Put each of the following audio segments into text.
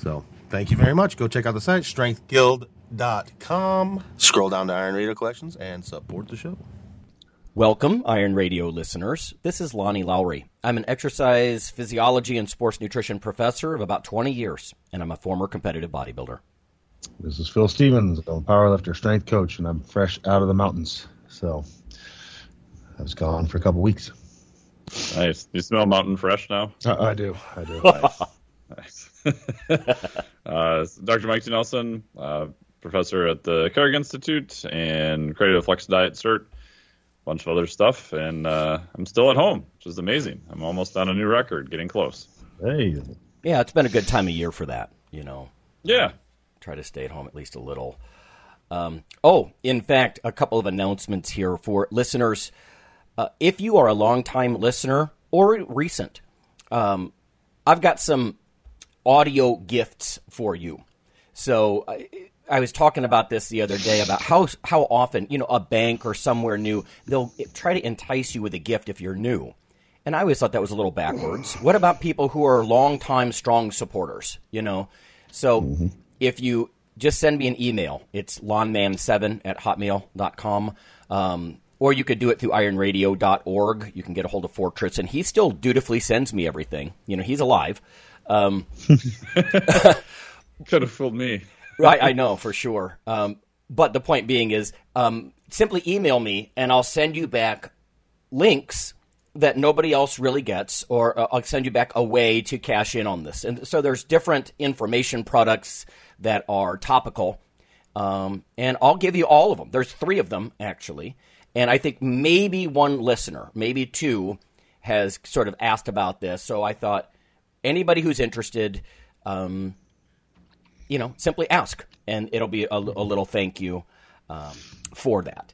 So thank you very much. Go check out the site, strengthguild.com. Scroll down to Iron Radio Collections and support the show. Welcome, Iron Radio listeners. This is Lonnie Lowery. I'm an exercise physiology and sports nutrition professor of about 20 years, and I'm a former competitive bodybuilder. This is Phil Stevens. I'm a powerlifter, strength coach, and I'm fresh out of the mountains. So I was gone for a couple weeks. Nice. You smell mountain fresh now? I, I do. I do. nice. uh, Dr. Mike T. Nelson, uh, professor at the Carrick Institute and created a Flex Diet cert, a bunch of other stuff, and uh, I'm still at home, which is amazing. I'm almost on a new record, getting close. Hey. Yeah, it's been a good time of year for that, you know. Yeah. Try to stay at home at least a little. Um, oh, in fact, a couple of announcements here for listeners. Uh, if you are a longtime listener or recent, um, I've got some audio gifts for you. So I, I, was talking about this the other day about how how often you know a bank or somewhere new they'll try to entice you with a gift if you're new. And I always thought that was a little backwards. What about people who are longtime strong supporters? You know, so mm-hmm. if you just send me an email, it's lawnman7 at hotmail.com. Um, or you could do it through ironradio.org. You can get a hold of Fortress, and he still dutifully sends me everything. You know, he's alive. Um, Could have fooled me. right, I know for sure. Um, but the point being is um, simply email me, and I'll send you back links that nobody else really gets, or uh, I'll send you back a way to cash in on this. And so there's different information products that are topical, um, and I'll give you all of them. There's three of them actually, and I think maybe one listener, maybe two, has sort of asked about this. So I thought anybody who's interested, um, you know, simply ask, and it'll be a, a little thank you um, for that.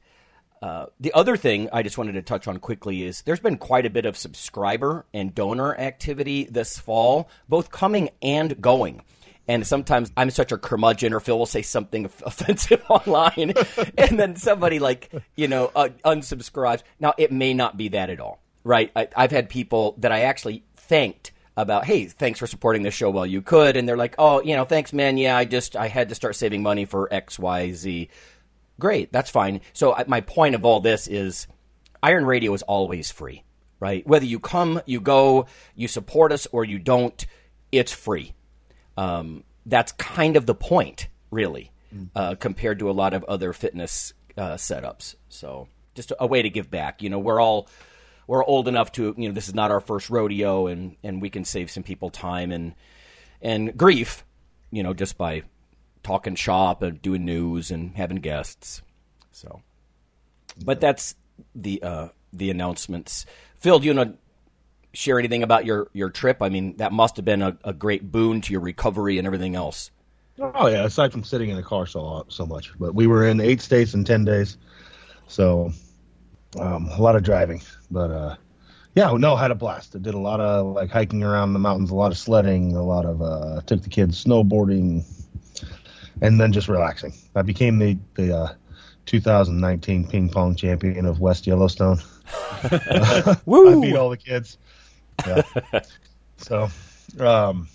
Uh, the other thing I just wanted to touch on quickly is there's been quite a bit of subscriber and donor activity this fall, both coming and going. And sometimes I'm such a curmudgeon, or Phil will say something offensive online, and then somebody like you know uh, unsubscribes. Now it may not be that at all, right? I, I've had people that I actually thanked about, hey, thanks for supporting the show while you could, and they're like, oh, you know, thanks, man. Yeah, I just I had to start saving money for X, Y, Z. Great, that's fine. So my point of all this is, Iron Radio is always free, right? Whether you come, you go, you support us, or you don't, it's free. Um, that's kind of the point, really, mm. uh, compared to a lot of other fitness uh, setups. So just a, a, way to give back. You know, we're all we're old enough to you know this is not our first rodeo, and and we can save some people time and and grief, you know, just by talking shop and doing news and having guests. So, but that's the uh, the announcements. Phil, do you know share anything about your, your trip? I mean, that must have been a, a great boon to your recovery and everything else. Oh yeah, aside from sitting in the car so so much, but we were in eight states in ten days, so um, a lot of driving. But uh, yeah, no, I had a blast. I did a lot of like hiking around the mountains, a lot of sledding, a lot of uh, took the kids snowboarding, and then just relaxing. I became the the uh, 2019 ping pong champion of West Yellowstone. Woo! I beat all the kids. Yeah. so, um,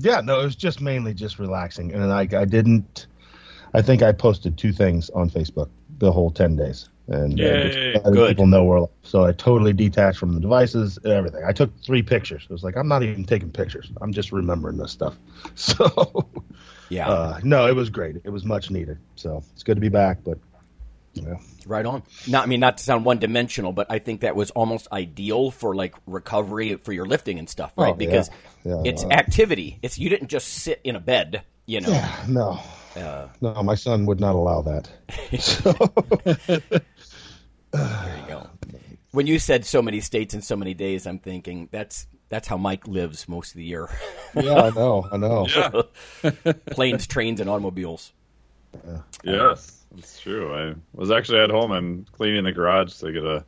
yeah, no, it was just mainly just relaxing, and I, I didn't. I think I posted two things on Facebook the whole ten days, and uh, Yay. just Good. people know we're alive. so I totally detached from the devices and everything. I took three pictures. It was like I'm not even taking pictures. I'm just remembering this stuff. So Yeah, uh, no, it was great. It was much needed. So it's good to be back. But yeah, right on. Not, I mean, not to sound one dimensional, but I think that was almost ideal for like recovery for your lifting and stuff, right? Oh, because Yeah, it's uh, activity. It's you didn't just sit in a bed, you know. Yeah, no, Uh, no, my son would not allow that. There you go. When you said so many states in so many days, I'm thinking that's that's how Mike lives most of the year. yeah, I know, I know. Yeah. Planes, trains, and automobiles. Yes, that's true. I was actually at home. I'm cleaning the garage to get a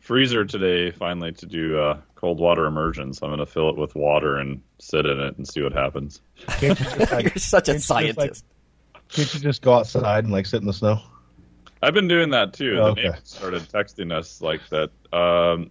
freezer today, finally, to do uh, cold water immersion. So I'm going to fill it with water and sit in it and see what happens. Can't you just, like, You're such a can't you just, like, scientist. can't you just go outside and like sit in the snow? I've been doing that too. Oh, the okay. neighbor started texting us like that. Um,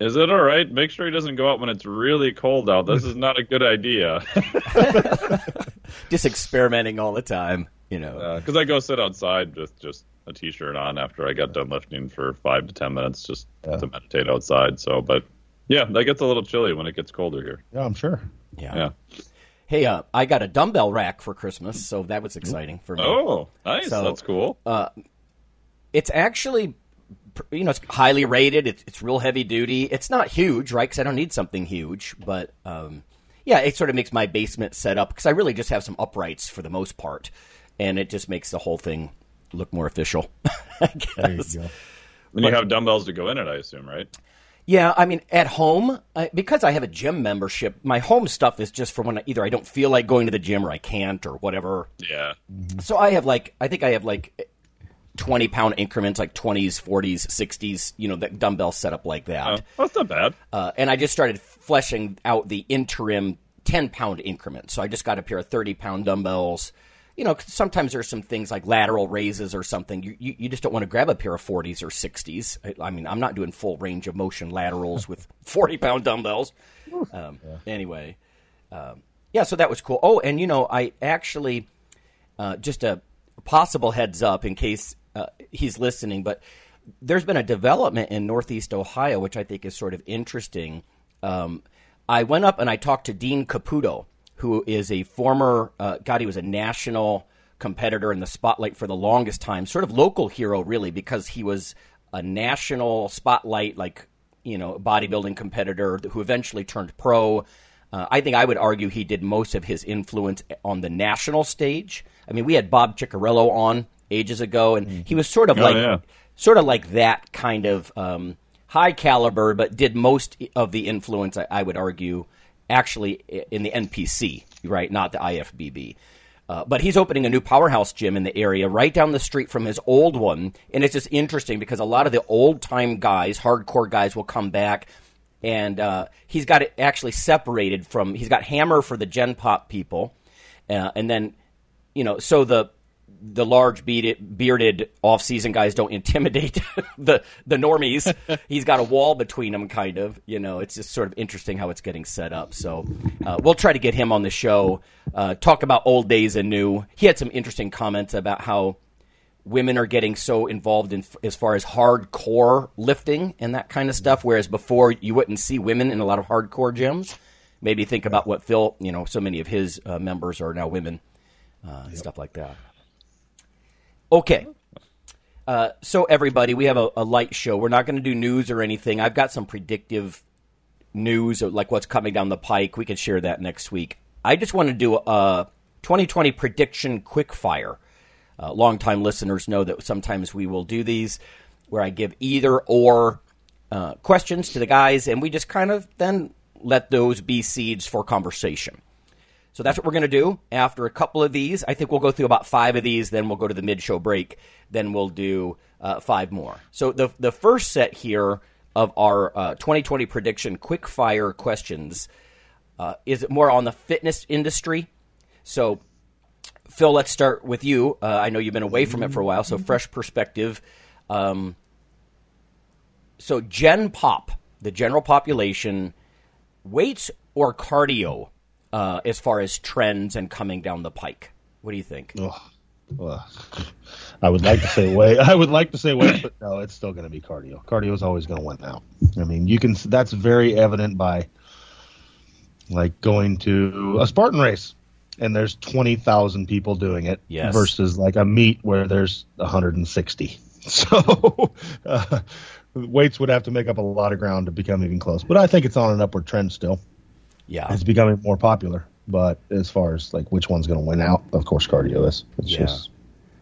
is it all right? Make sure he doesn't go out when it's really cold out. This is not a good idea. Just experimenting all the time, you know. Because I go sit outside with just a t-shirt on after I got done lifting for five to ten minutes just Yeah. to meditate outside. So, but yeah, that gets a little chilly when it gets colder here. Yeah, I'm sure. yeah. Yeah. Hey, uh, I got a dumbbell rack for Christmas, so that was exciting for me. Oh, nice. So- That's cool. It's actually, you know, it's highly rated. It's, it's real heavy duty. It's not huge, right? Because I don't need something huge, but um, yeah, it sort of makes my basement set up because I really just have some uprights for the most part, and it just makes the whole thing look more official. I There you guess. go. and you have dumbbells to go in it, I assume, right? Yeah, I mean, at home, I, because I have a gym membership, my home stuff is just for when I, either I don't feel like going to the gym or I can't or whatever. Yeah. So I have like, I think I have like 20 pound increments, like 20s, 40s, 60s, you know, that dumbbell set up like that. Oh, that's not bad. Uh, and I just started fleshing out the interim 10 pound increments. So I just got a pair of 30 pound dumbbells. You know, sometimes there's some things like lateral raises or something. You, you, you just don't want to grab a pair of 40s or 60s. I, I mean, I'm not doing full range of motion laterals with 40 pound dumbbells. Um, Anyway, um, yeah, so that was cool. Oh, and you know, I actually, uh, just a possible heads up in case uh, he's listening, but there's been a development in Northeast Ohio, which I think is sort of interesting. Um, I went up and I talked to Dean Caputo, who is a former, uh, God, he was a national competitor in the spotlight for the longest time, sort of local hero, really, because he was a national spotlight, like, you know, bodybuilding competitor who eventually turned pro. Uh, I think I would argue he did most of his influence on the national stage. I mean, we had Bob Cicherillo on ages ago, and he was sort of Oh, like yeah. sort of like that kind of um, high caliber, but did most of the influence, I, I would argue, actually in the NPC, right? Not the IFBB. Uh, but he's opening a new powerhouse gym in the area right down the street from his old one. And it's just interesting because a lot of the old time guys, hardcore guys, will come back. And uh, he's got it actually separated from, he's got Hammer for the Gen Pop people. Uh, and then, you know, so the the large bearded, bearded off-season guys don't intimidate the the normies. He's got a wall between them, kind of. You know, it's just sort of interesting how it's getting set up. So uh, we'll try to get him on the show, uh, talk about old days and new. He had some interesting comments about how women are getting so involved in as far as hardcore lifting and that kind of stuff, whereas before you wouldn't see women in a lot of hardcore gyms. Maybe think about what Phil, you know, so many of his uh, members are now women, uh, and stuff like that. Okay. Uh, so everybody, we have a, a light show. We're not going to do news or anything. I've got some predictive news, like what's coming down the pike. We can share that next week. I just want to do a 2020 prediction quick fire. Uh, longtime listeners know that sometimes we will do these where I give either or uh, questions to the guys, and we just kind of then let those be seeds for conversation. So that's what we're going to do. After a couple of these, I think we'll go through about five of these. Then we'll go to the mid-show break. Then we'll do uh, five more. So the the first set here of our uh, 2020 prediction quick fire questions uh, is more on the fitness industry. So Phil, let's start with you. Uh, I know you've been away from it for a while, so fresh perspective. Um, so Gen Pop, the general population, weights or cardio uh, as far as trends and coming down the pike? What do you think? Ugh. Well, I would like to say weight. I would like to say weight, but no, it's still going to be cardio. Cardio is always going to win now. I mean, you can. That's very evident by like going to a Spartan race and there's 20,000 people doing it Yes. versus like a meet where there's 160. So uh, weights would have to make up a lot of ground to become even close. But I think it's on an upward trend still. Yeah. It's becoming more popular. But as far as like which one's going to win out, of course, cardio is. It's Yeah. just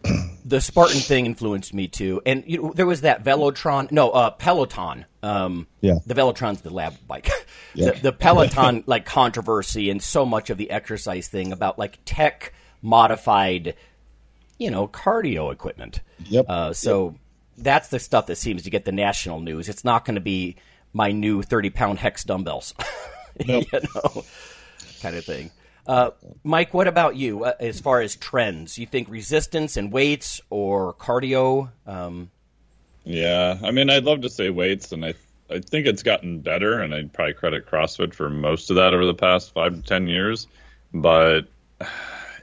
the Spartan thing influenced me too, and you know, there was that Velotron, no, uh, Peloton. Um, Yeah. the Velotron's the lab bike. Yeah. the, the Peloton like controversy and so much of the exercise thing about like tech modified, you know, cardio equipment. Yep. Uh, so that's the stuff that seems to get the national news. It's not going to be my new thirty pound hex dumbbells, Nope. you know, kind of thing. Uh, Mike, what about you uh, as far as trends? You think resistance and weights or cardio? Um, Yeah, I mean, I'd love to say weights, and I I think it's gotten better, and I'd probably credit CrossFit for most of that over the past five to ten years. But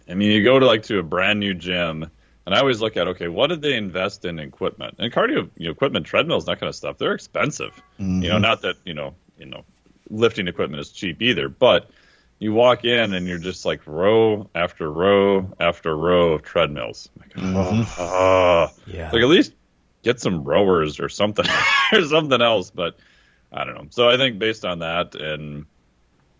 I mean, you go to like to a brand new gym, and I always look at okay, what did they invest in equipment and cardio you know, equipment, treadmills, that kind of stuff? They're expensive. You know, not that you know you know lifting equipment is cheap either, but you walk in and you're just like row after row after row of treadmills. Like, mm-hmm. oh, oh. Yeah. Like at least get some rowers or something or something else. But I don't know. So I think based on that, and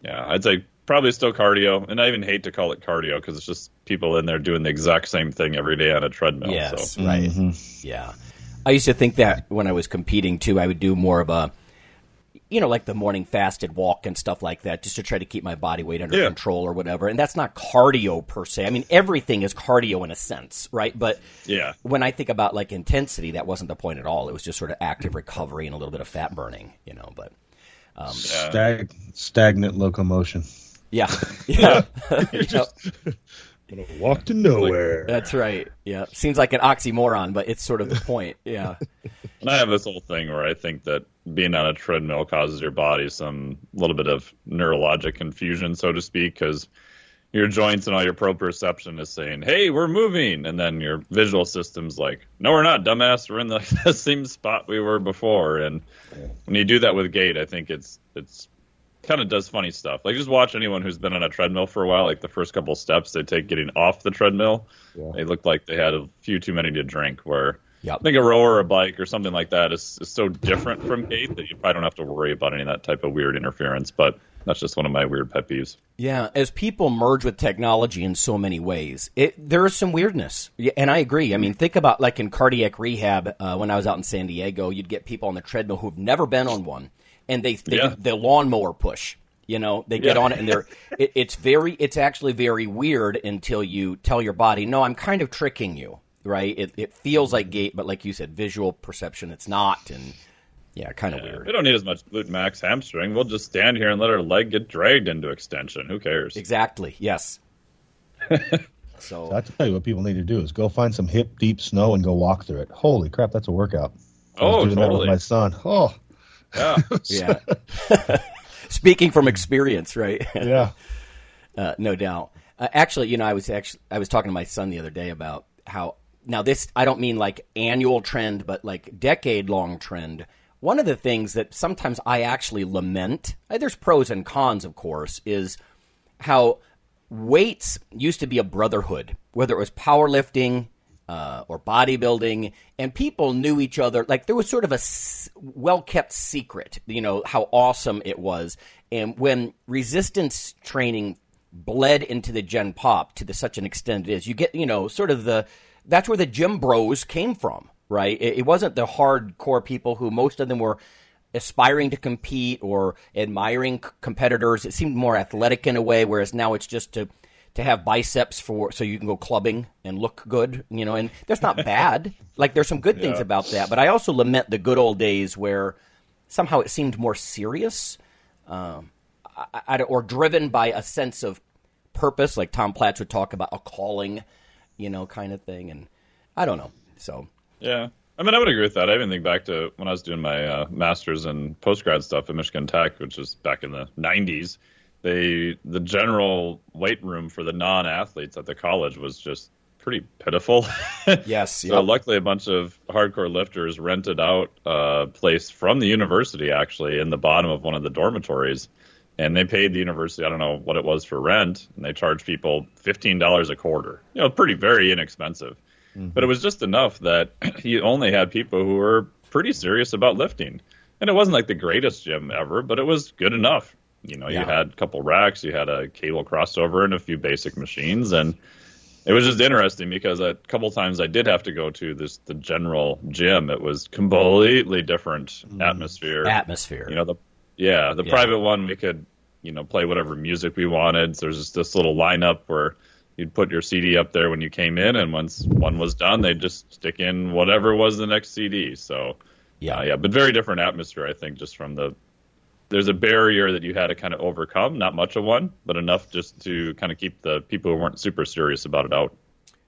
yeah, I'd say probably still cardio. And I even hate to call it cardio because it's just people in there doing the exact same thing every day on a treadmill. yes, So right. Mm-hmm. Yeah. I used to think that when I was competing too, I would do more of a, you know, like the morning fasted walk and stuff like that, just to try to keep my body weight under Yeah. control or whatever. And that's not cardio per se. I mean, everything is cardio in a sense, right? But yeah, when I think about like intensity, that wasn't the point at all. It was just sort of active recovery and a little bit of fat burning, you know. But um, yeah. stag- stagnant locomotion. yeah, yeah, Yeah. Walk to nowhere. that's right. Yeah, seems like an oxymoron, but it's sort of the point. Yeah, And I have this whole thing where I think that being on a treadmill causes your body some little bit of neurologic confusion, so to speak, because your joints and all your proprioception is saying, "Hey, we're moving," and then your visual system's like, "No, we're not, dumbass. We're in the, the same spot we were before." And when you do that with gait, I think it's it's kind of does funny stuff. Like just watch anyone who's been on a treadmill for a while. Like the first couple steps they take getting off the treadmill, they look like they had a few too many to drink. Where Yep. I think a rower or a bike or something like that is, is so different from gait that you probably don't have to worry about any of that type of weird interference. But that's just one of my weird pet peeves. Yeah, as people merge with technology in so many ways, it, there is some weirdness. And I agree. I mean, think about like in cardiac rehab, uh, when I was out in San Diego, you'd get people on the treadmill who've never been on one, and they, they Yeah. do the lawnmower push. You know, they get Yeah. on it and they're, it, it's very, it's actually very weird until you tell your body, no, I'm kind of tricking you, right? It, it feels like gait, but like you said, visual perception, it's not. And yeah, kind of We weird. We don't need as much glute max hamstring. We'll just stand here and let our leg get dragged into extension. Who cares? Exactly. Yes. so I tell you what people need to do is go find some hip deep snow and go walk through it. Holy crap, that's a workout. I was Oh, doing that with totally. my son. Oh, Yeah. yeah. Speaking from experience, right? yeah. uh, no doubt. Uh, actually, you know, I was actually I was talking to my son the other day about how now this I don't mean like annual trend, but like decade long trend. One of the things that sometimes I actually lament, uh, there's pros and cons, of course, is how weights used to be a brotherhood, whether it was powerlifting uh, or bodybuilding, and people knew each other. Like there was sort of a s- well kept secret, you know, how awesome it was. And when resistance training bled into the Gen Pop to the, such an extent it is, you get, you know, sort of the that's where the gym bros came from, right? It, it wasn't the hardcore people who most of them were aspiring to compete or admiring c- competitors. It seemed more athletic in a way, whereas now it's just to to have biceps for so you can go clubbing and look good, you know. And that's not bad. Like there's some good things about that, but I also lament the good old days where somehow it seemed more serious, um, I, I, or driven by a sense of purpose, like Tom Platz would talk about a calling, you know, kind of thing. And I don't know. So Yeah. I mean, I would agree with that. I even think back to when I was doing my uh, master's and postgrad stuff at Michigan Tech, which was back in the 90s. They the general weight room for the non-athletes at the college was just pretty pitiful. Yes. So yep. luckily, a bunch of hardcore lifters rented out a place from the university, actually, in the bottom of one of the dormitories, and they paid the university. I don't know what it was for rent, and they charged people fifteen dollars a quarter. You know, pretty very inexpensive. Mm-hmm. But it was just enough that he only had people who were pretty serious about lifting, and it wasn't like the greatest gym ever, but it was good enough. You know, Yeah. you had a couple racks, you had a cable crossover, and a few basic machines, and it was just interesting because a couple times I did have to go to this the general gym. It was completely different atmosphere. Atmosphere. You know the yeah the Yeah. private one we could you know play whatever music we wanted. So there's just this little lineup where you'd put your CD up there when you came in, and once one was done, they'd just stick in whatever was the next CD. So yeah. uh, yeah, but very different atmosphere, I think, just from the. There's a barrier that you had to kind of overcome, not much of one, but enough just to kind of keep the people who weren't super serious about it out.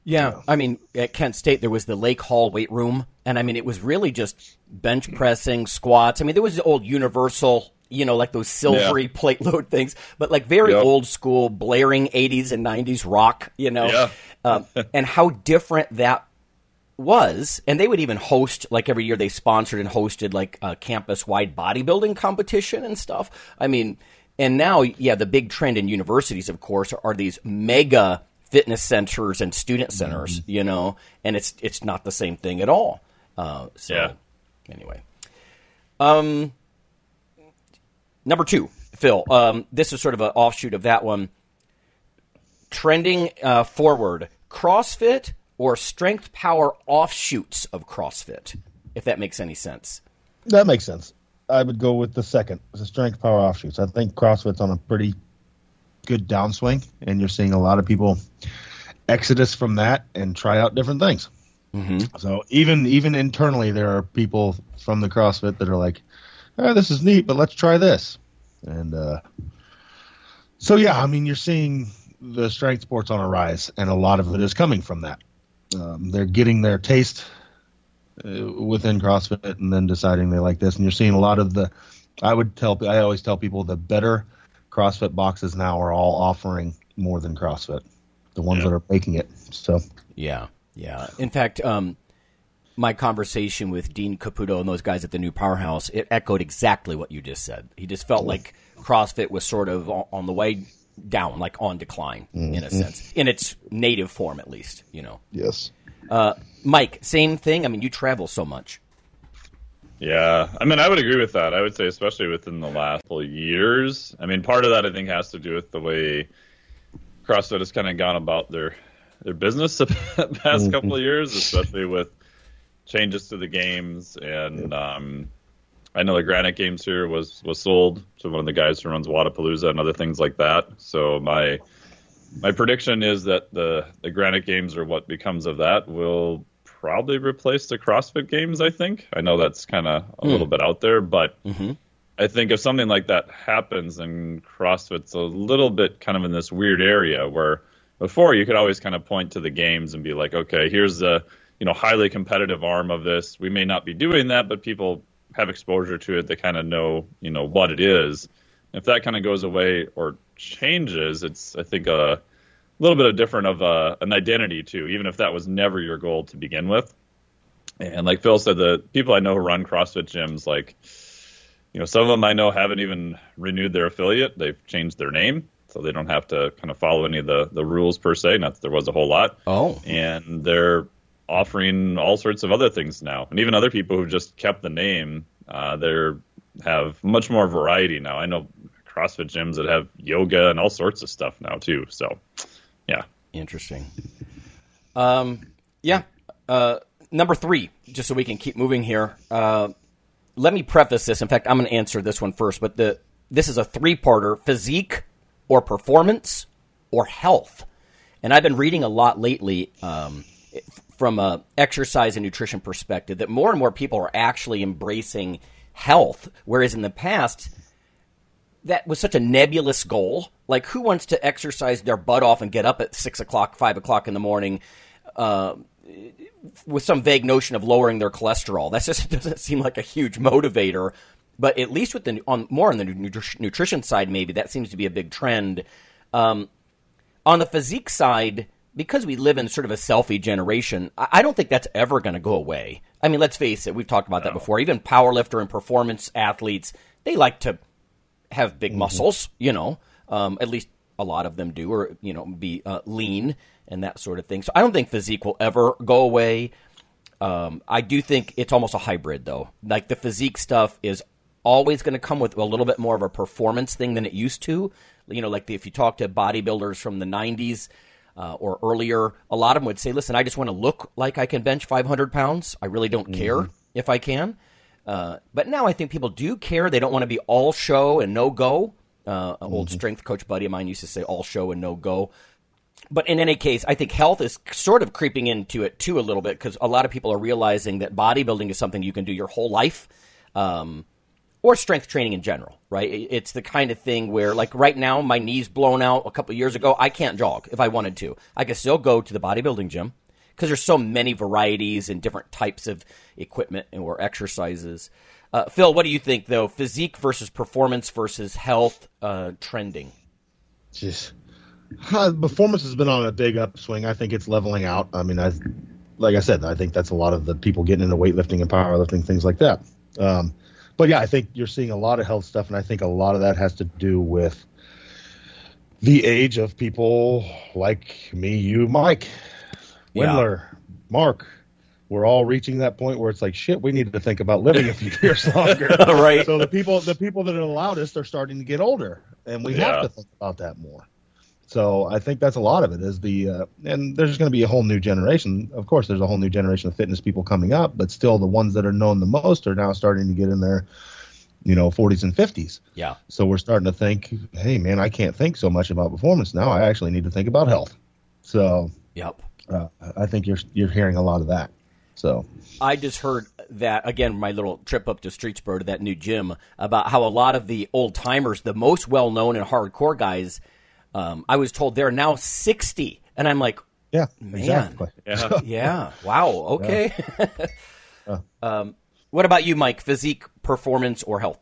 Yeah, I mean, at Kent State there was the Lake Hall weight room, and I mean, it was really just bench pressing, squats. I mean, there was the old Universal, you know, like those silvery plate load things, but like very Yep. old school, blaring '80s and '90s rock, you know, Yeah. um, and how different that was. And they would even host, like every year, they sponsored and hosted like a campus wide bodybuilding competition and stuff. I mean, and now, yeah, the big trend in universities, of course, are, these mega fitness centers and student centers, you know, and it's it's not the same thing at all. Uh, so, Yeah. anyway, um, number two, Phil. Um, this is sort of an offshoot of that one. Trending uh, forward, CrossFit or strength power offshoots of CrossFit, if that makes any sense. That makes sense. I would go with the second, the strength power offshoots. I think CrossFit's on a pretty good downswing, and you're seeing a lot of people exodus from that and try out different things. Mm-hmm. So even even internally, there are people from the CrossFit that are like, oh, "This is neat, but let's try this." And uh, so yeah, I mean, you're seeing the strength sports on a rise, and a lot of it is coming from that. Um, they're getting their taste uh, within CrossFit and then deciding they like this. And you're seeing a lot of the, I would tell, I always tell people the better CrossFit boxes now are all offering more than CrossFit, the ones Yeah. that are making it. So Yeah, yeah. In fact, um, my conversation with Dean Caputo and those guys at the new Powerhouse, it echoed exactly what you just said. He just felt like CrossFit was sort of on, on the way down, like on decline in a sense, in its native form at least. You know, yes, uh, Mike, same thing. I mean, you travel so much. Yeah, I mean, I would agree with that. I would say, especially within the last couple of years. I mean, part of that I think has to do with the way CrossFit has kind of gone about their their business the past couple of years, especially with changes to the games. And um, I know the Granite Games here was was sold to one of the guys who runs Wodapalooza and other things like that. So my my prediction is that the the Granite Games or what becomes of that will probably replace the CrossFit Games. I think. I know that's kind of a little hmm. bit out there, but mm-hmm. I think if something like that happens, and CrossFit's a little bit kind of in this weird area where before you could always kind of point to the games and be like, okay, here's the you know highly competitive arm of this. We may not be doing that, but people have exposure to it. They kind of know you know what it is. If that kind of goes away or changes, it's I think a little bit of different of a, an identity too, even if that was never your goal to begin with. And like Phil said, the people I know who run CrossFit gyms, like you know, some of them I know haven't even renewed their affiliate. They've changed their name, so they don't have to kind of follow any of the the rules per se. Not that there was a whole lot. Oh. and they're offering all sorts of other things now, and even other people who've just kept the name, uh, they're have much more variety now. I know CrossFit gyms that have yoga and all sorts of stuff now too. So, yeah. Interesting. Um, yeah. Uh, number three, just so we can keep moving here. Uh, let me preface this. In fact, I'm going to answer this one first. But the this is a three-parter: physique, or performance, or health. And I've been reading a lot lately um, from a exercise and nutrition perspective that more and more people are actually embracing health, whereas in the past that was such a nebulous goal. Like, who wants to exercise their butt off and get up at six o'clock, five o'clock in the morning, uh, with some vague notion of lowering their cholesterol? That just doesn't seem like a huge motivator. But at least with the on more on the nutrition side, maybe that seems to be a big trend. Um, on the physique side, because we live in sort of a selfie generation, I don't think that's ever going to go away. I mean, let's face it, we've talked about that before. Even powerlifter and performance athletes, they like to have big muscles, you know, um, at least a lot of them do, or, you know, be uh, lean and that sort of thing. So I don't think physique will ever go away. Um, I do think it's almost a hybrid, though. Like the physique stuff is always going to come with a little bit more of a performance thing than it used to. You know, like the, if you talk to bodybuilders from the 90s uh, or earlier, a lot of them would say, listen, I just want to look like I can bench 500 pounds. I really don't care if I can. Uh, but now I think people do care. They don't want to be all show and no go. Uh, an old strength coach buddy of mine used to say all show and no go but in any case, I think health is sort of creeping into it too a little bit because a lot of people are realizing that bodybuilding is something you can do your whole life, um, or strength training in general. Right? It's the kind of thing where, like right now, my knee's blown out a couple years ago. I can't jog if I wanted to. I could still go to the bodybuilding gym because there's so many varieties and different types of equipment or exercises. Uh, Phil, what do you think though? Physique versus performance versus health uh, trending. Just uh, performance has been on a big upswing. I think it's leveling out. I mean, I like I said, I think that's a lot of the people getting into weightlifting and powerlifting, things like that. Um, but yeah, I think you're seeing a lot of health stuff, and I think a lot of that has to do with the age of people like me, you, Mike, Yeah. Windler, Mark. We're all reaching that point where it's like, shit, we need to think about living a few years longer. Right. So the people, the people that are the loudest are starting to get older, and we Yeah. have to think about that more. So I think that's a lot of it. Is the uh, and there's going to be a whole new generation. Of course, there's a whole new generation of fitness people coming up, but still the ones that are known the most are now starting to get in their, you know, 40s and 50s. Yeah. So we're starting to think, hey man, I can't think so much about performance now. I actually need to think about health. So Yep. uh, I think you're you're hearing a lot of that. So I just heard that again. My little trip up to Streetsboro to that new gym about how a lot of the old timers, the most well known and hardcore guys, um, I was told they're now sixty, and I'm like, yeah, Man. exactly. Yeah. yeah, wow, okay. um, what about you, Mike? Physique, performance, or health?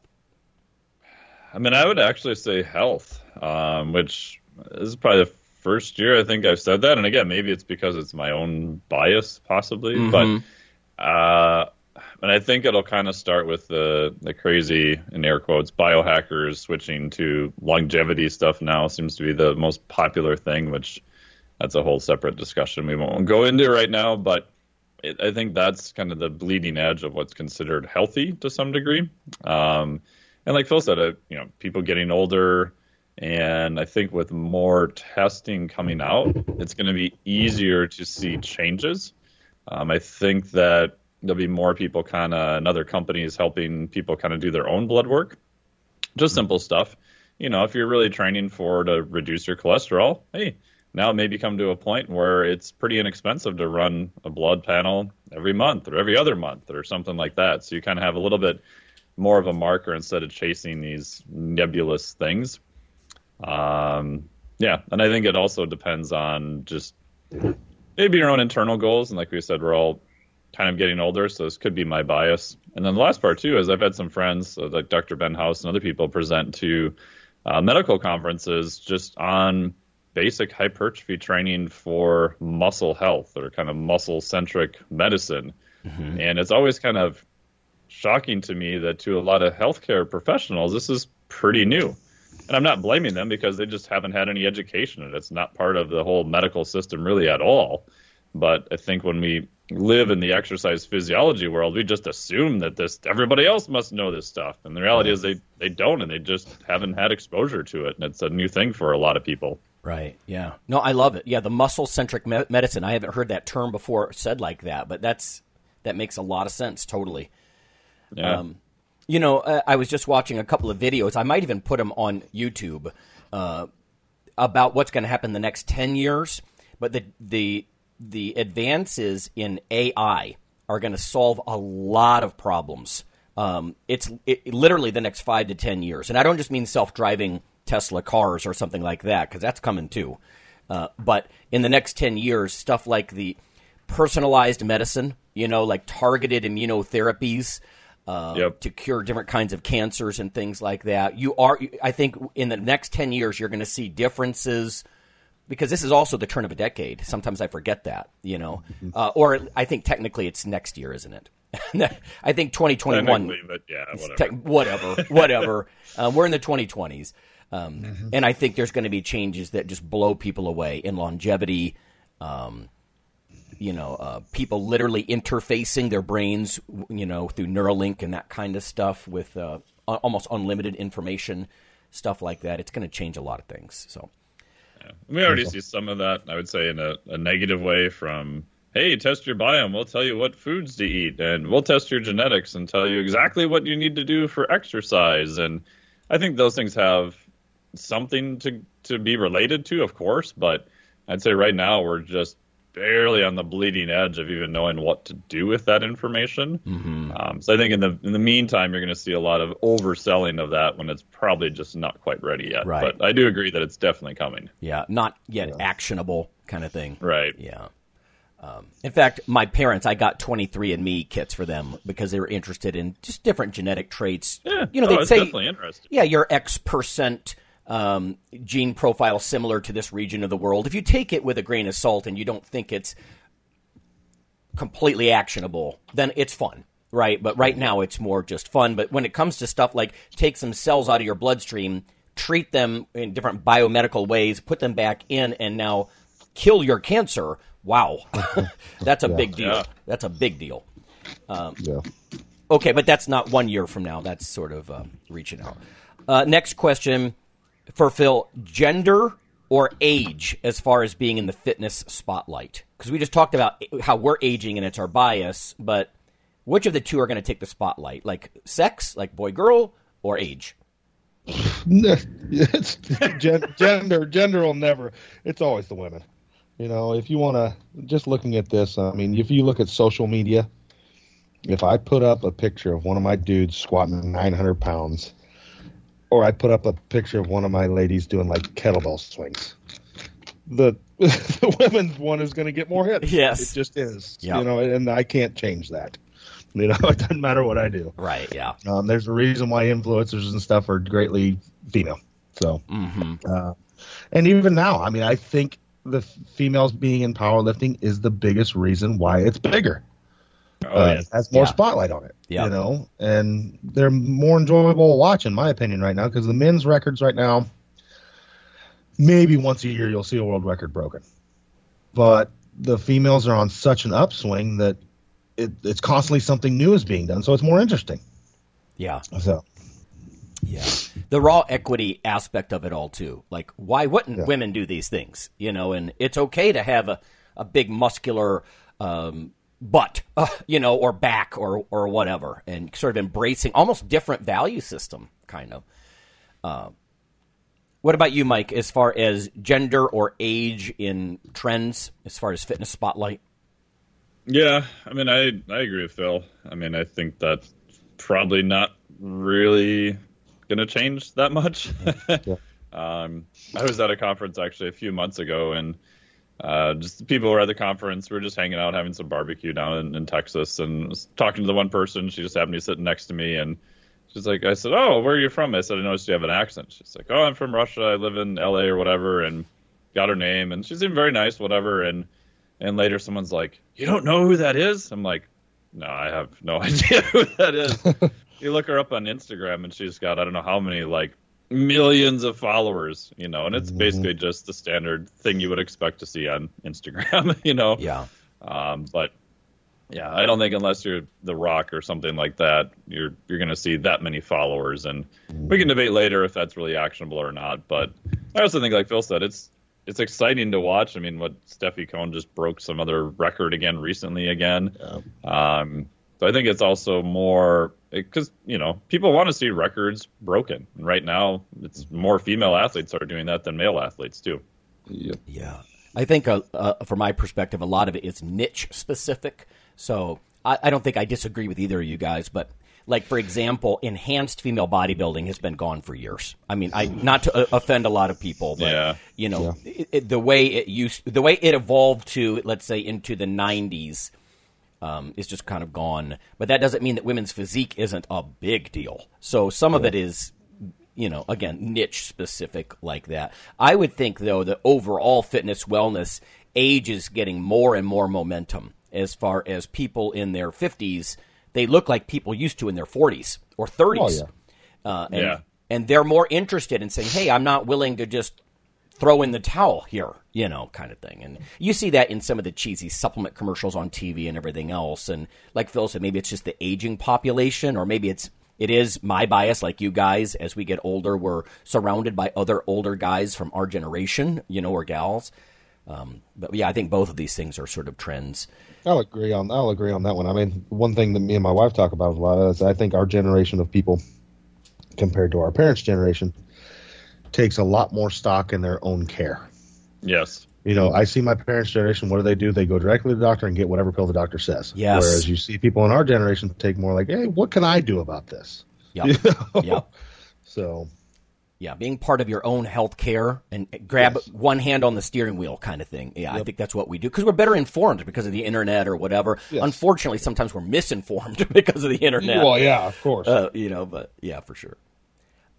I mean, I would actually say health, um, which is probably the first year I think I've said that. And again, maybe it's because it's my own bias, possibly. But uh, and I think it'll kind of start with the the crazy in air quotes biohackers switching to longevity stuff now seems to be the most popular thing, which that's a whole separate discussion we won't go into right now. But it, I think that's kind of the bleeding edge of what's considered healthy to some degree. Um, and like Phil said, uh, you know, people getting older, and I think with more testing coming out, it's going to be easier to see changes. Um, I think that there'll be more people kind of, and other companies helping people kind of do their own blood work. Just simple stuff. You know, if you're really training for to reduce your cholesterol, hey, now maybe come to a point where it's pretty inexpensive to run a blood panel every month or every other month or something like that. So you kind of have a little bit more of a marker instead of chasing these nebulous things. Um, yeah, and I think it also depends on just maybe your own internal goals. And like we said, we're all kind of getting older, so this could be my bias. And then the last part too is I've had some friends uh, like Dr. Ben House and other people present to uh, medical conferences just on basic hypertrophy training for muscle health or kind of muscle centric medicine. And it's always kind of shocking to me that to a lot of healthcare professionals, this is pretty new. And I'm not blaming them because they just haven't had any education and it's not part of the whole medical system really at all. But I think when we live in the exercise physiology world, we just assume that this everybody else must know this stuff. And the reality is they, they don't and they just haven't had exposure to it. And it's a new thing for a lot of people. Right. Yeah. No, I love it. Yeah, the muscle centric me- medicine. I haven't heard that term before said like that, but that's that makes a lot of sense. Totally. Yeah. Um, you know, uh, I was just watching a couple of videos. I might even put them on YouTube uh, about what's going to happen the next ten years. But the the the advances in AI are going to solve a lot of problems. Um, it's it, literally the next five to ten years, and I don't just mean self driving Tesla cars or something like that because that's coming too. Uh, but in the next ten years, stuff like the personalized medicine, you know, like targeted immunotherapies uh, Yep. to cure different kinds of cancers and things like that. You are, I think, in the next ten years, you're going to see differences because this is also the turn of a decade. Sometimes I forget that, you know, uh, or I think technically it's next year, isn't it? I think 2021. But yeah, whatever. Te- whatever, whatever. Uh, we're in the 2020s, um, and I think there's going to be changes that just blow people away in longevity. Um, you know, uh, people literally interfacing their brains, you know, through Neuralink and that kind of stuff with uh, almost unlimited information, stuff like that. It's going to change a lot of things. So, We already see some of that, I would say, in a, a negative way from, hey, test your biome. We'll tell you what foods to eat, and we'll test your genetics and tell you exactly what you need to do for exercise. And I think those things have something to, to be related to, of course, but I'd say right now we're just barely on the bleeding edge of even knowing what to do with that information. Mm-hmm. Um, so I think in the in the meantime, you're going to see a lot of overselling of that when it's probably just not quite ready yet. Right. But I do agree that it's definitely coming. yeah, not yet actionable kind of thing. Right. Yeah. Um, in fact, my parents, I got 23andMe kits for them because they were interested in just different genetic traits. Yeah. You know, Oh, they'd it's say, definitely interesting. yeah, you're X percent um, gene profile similar to this region of the world. If you take it with a grain of salt and you don't think it's completely actionable, then it's fun, right? But right now it's more just fun. But when it comes to stuff like take some cells out of your bloodstream, treat them in different biomedical ways, put them back in, and now kill your cancer, wow, that's a big deal. Yeah. That's a big deal. Yeah. Okay, but that's not one year from now. That's sort of uh, reaching out. Uh, next question Phil: gender or age as far as being in the fitness spotlight? Because we just talked about how we're aging and it's our bias, but which of the two are going to take the spotlight? Like sex, like boy girl, or age? it's gen- gender gender will never it's always the women you know if you want to just looking at this i mean if you look at social media if i put up a picture of one of my dudes squatting 900 pounds or i put up a picture of one of my ladies doing like kettlebell swings the the women's one is going to get more hits Yes. it just is Yeah. you know and i can't change that you know it doesn't matter what i do Right. Yeah. um, there's a reason why influencers and stuff are greatly female. So, Mm-hmm. uh, and even now, I mean, I think the females being in powerlifting is the biggest reason why it's bigger. Oh, uh, yes. has more Yeah. spotlight on it. Yeah. You know, and they're more enjoyable to watch, in my opinion, right now, because the men's records right now, maybe once a year you'll see a world record broken, but the females are on such an upswing that it, it's constantly something new is being done, so it's more interesting. Yeah. So. Yeah. The raw equity aspect of it all too. Like why wouldn't Yeah. women do these things? You know, and it's okay to have a, a big muscular um, butt, uh, you know, or back or or whatever and sort of embracing almost different value system kind of. Uh, what about you, Mike, as far as gender or age in trends as far as fitness spotlight? Yeah, I mean, I I agree with Phil. I mean, I think that's probably not really going to change that much. um, I was at a conference actually a few months ago, and uh, just people were at the conference. We were just hanging out, having some barbecue down in, in Texas, and was talking to the one person. She just happened to be sitting next to me, and she's like, "I said, oh, where are you from?" I said, "I noticed you have an accent." She's like, "Oh, I'm from Russia. I live in L.A. or whatever," and got her name, and she seemed very nice, whatever, and. And later, someone's like, "You don't know who that is?" I'm like, "No, I have no idea who that is." you look her up on Instagram, and she's got I don't know how many like millions of followers, you know, and it's basically just the standard thing you would expect to see on Instagram, you know. Yeah. Um, but yeah, I don't think unless you're The Rock or something like that, you're you're going to see that many followers. And we can debate later if that's really actionable or not. But I also think, like Phil said, it's it's exciting to watch. I mean, what Stefi Cohen just broke some other record again recently again. Um, so I think it's also more because you know people want to see records broken. And right now, it's more female athletes are doing that than male athletes too. Yeah, I think uh, uh, from my perspective, a lot of it is niche specific. So I, I don't think I disagree with either of you guys, but like for example, enhanced female bodybuilding has been gone for years. I mean, I not to uh, offend a lot of people, but Yeah. you know, it, it, the way it used, the way it evolved to, let's say, into the '90s. Um, is just kind of gone, but that doesn't mean that women's physique isn't a big deal. So some of it is you know, again, niche specific like that. I would think though that overall fitness wellness age is getting more and more momentum as far as people in their 50s they look like people used to in their 40s or 30s. Oh, yeah. Uh, and, Yeah. and they're more interested in saying, "Hey, I'm not willing to just throw in the towel here," you know, kind of thing. And you see that in some of the cheesy supplement commercials on TV and everything else. And like Phil said, maybe it's just the aging population, or maybe it's it is my bias, like you guys. As we get older, we're surrounded by other older guys from our generation, you know, or gals. Um, but yeah, I think both of these things are sort of trends. I'll agree on. I'll agree on that one. I mean, one thing that me and my wife talk about a lot is I think our generation of people, compared to our parents' generation, takes a lot more stock in their own care. Yes. You know, I see my parents' generation. What do they do? They go directly to the doctor and get whatever pill the doctor says. Yes. Whereas you see people in our generation take more like, "Hey, what can I do about this?" Yep. You know? Yep. So Yeah, being part of your own health care and grab Yes. one hand on the steering wheel kind of thing. Yeah, I think that's what we do because we're better informed because of the internet or whatever. Yes. Unfortunately, sometimes we're misinformed because of the internet. well, yeah, of course. Uh, you know, but yeah, for sure.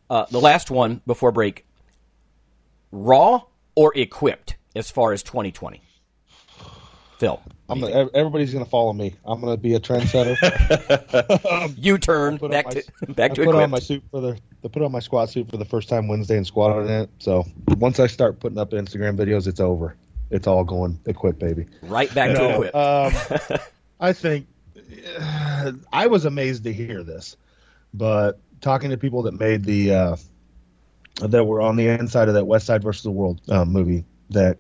Uh, the last one before break raw or equipped as far as 2020? Phil, I'm gonna, everybody's going to follow me. I'm going to be a trendsetter. U turn back to my, back I to put on my suit for the I put on my squat suit for the first time Wednesday and squatted in it. So once I start putting up Instagram videos, it's over. It's all going equipped, baby. Right back to equipped. um, I think I was amazed to hear this, but talking to people that made the uh, that were on the inside of that Westside versus the World uh, movie, that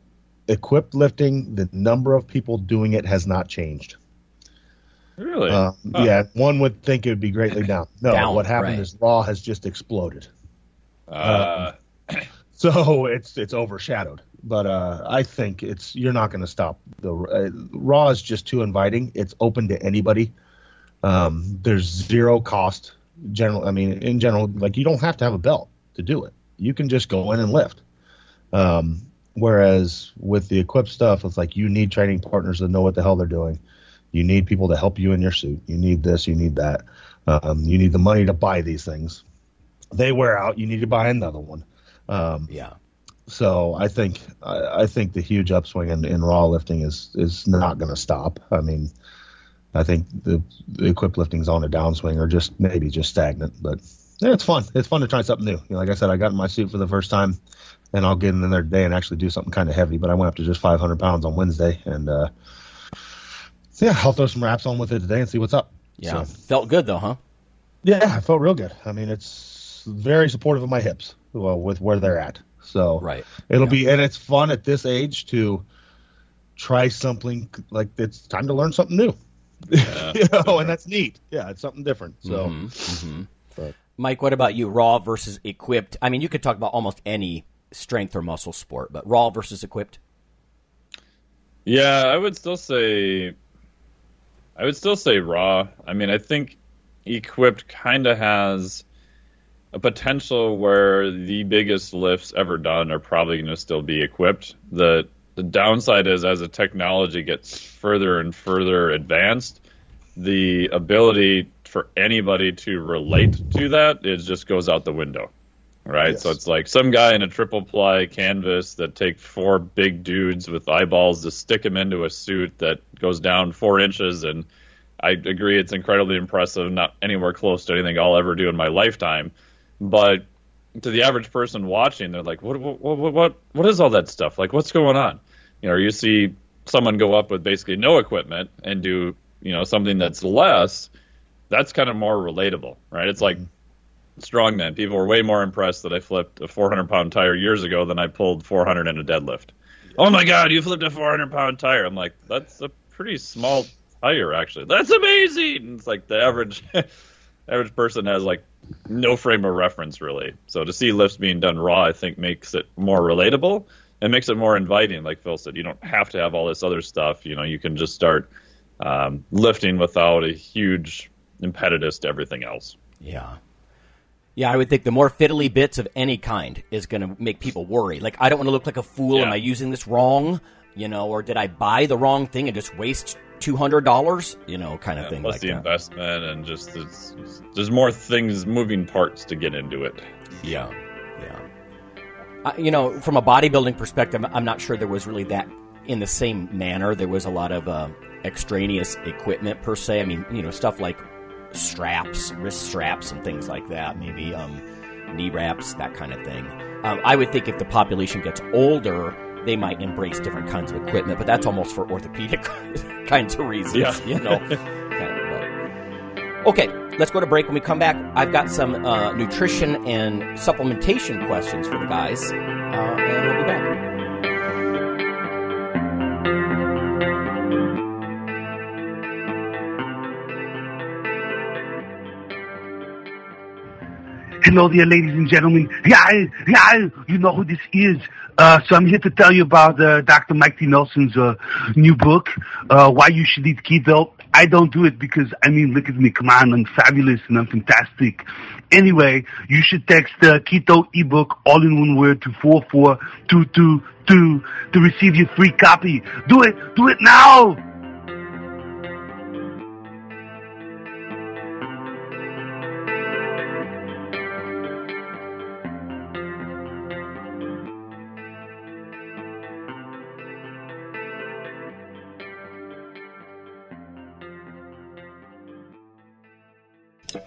equipped lifting, the number of people doing it has not changed. Really? Uh, Huh. Yeah, one would think it would be greatly down. No, Down, what happened right. is Raw has just exploded. Uh, So it's it's overshadowed. But uh, I think it's you're not going to stop the uh, Raw is just too inviting. It's open to anybody. Um, there's zero cost. General, I mean, in general, like you don't have to have a belt to do it. You can just go in and lift. Um, whereas with the equipped stuff, it's like you need training partners that know what the hell they're doing. You need people to help you in your suit. You need this. You need that. Um, you need the money to buy these things. They wear out. You need to buy another one. Um, yeah. so I think I, I think the huge upswing in, in raw lifting is is not going to stop. I mean, I think the, the equipped lifting's on a downswing or just maybe just stagnant. But yeah, it's fun. It's fun to try something new. You know, like I said, I got in my suit for the first time, and I'll get in there today and actually do something kind of heavy. But I went up to just 500 pounds on Wednesday, and uh, so yeah, I'll throw some wraps on with it today and see what's up. Yeah. So, Felt good though, huh? yeah, I felt real good. I mean, it's very supportive of my hips, well, with where they're at. So Right. it'll Yeah. be, and it's fun at this age to try something like it's time to learn something new. You know, and that's neat. Yeah, it's something different. So, Mm-hmm. but Mike, what about you? Raw versus equipped? I mean, you could talk about almost any strength or muscle sport, but raw versus equipped? Yeah, I would still say I would still say raw. I mean, I think equipped kind of has a potential where the biggest lifts ever done are probably going to still be equipped. The the downside is as the technology gets further and further advanced, the ability for anybody to relate to that is just goes out the window. Right? So it's like some guy in a triple ply canvas that take four big dudes with eyeballs to stick him into a suit that goes down four inches and I agree it's incredibly impressive, not anywhere close to anything I'll ever do in my lifetime. But to the average person watching, they're like, what, what, what, what, what is all that stuff? Like, what's going on? You know, you see someone go up with basically no equipment and do, you know, something that's less. That's kind of more relatable, right? It's like strongman. People were way more impressed that I flipped a 400 pound tire years ago than I pulled 400 in a deadlift. Oh my God, you flipped a 400 pound tire. I'm like, that's a pretty small tire, actually. That's amazing. It's like the average average person has like no frame of reference really. So to see lifts being done raw, I think makes it more relatable and makes it more inviting. Like Phil said, you don't have to have all this other stuff. You know, you can just start um, lifting without a huge impetus to everything else. Yeah. Yeah, I would think the more fiddly bits of any kind is going to make people worry. Like, I don't want to look like a fool. Am I using this wrong? You know, or did I buy the wrong thing and just waste two hundred dollars, you know, kind of Yeah, thing plus like the that. investment and just it's, it's- there's more things, moving parts to get into it. Yeah, yeah. Uh, you know, from a bodybuilding perspective, I'm not sure there was really that in the same manner. There was a lot of uh, extraneous equipment per se. I mean, you know, stuff like straps, wrist straps, and things like that. Maybe um, knee wraps, that kind of thing. Um, I would think if the population gets older, they might embrace different kinds of equipment, but that's almost for orthopedic kinds of reasons. Yeah. You know. Okay, let's go to break. When we come back, I've got some uh, nutrition and supplementation questions for the guys, uh, and we'll be back. Hello there, ladies and gentlemen. Yeah, yeah, you know who this is. Uh, so I'm here to tell you about uh, Dr. Mike T. Nelson's uh, new book, uh, Why You Should Eat Keto. I don't do it because, I mean, look at me. Come on, I'm fabulous and I'm fantastic. Anyway, you should text uh, the Keto ebook all in one word to 44222 to receive your free copy. Do it. Do it now.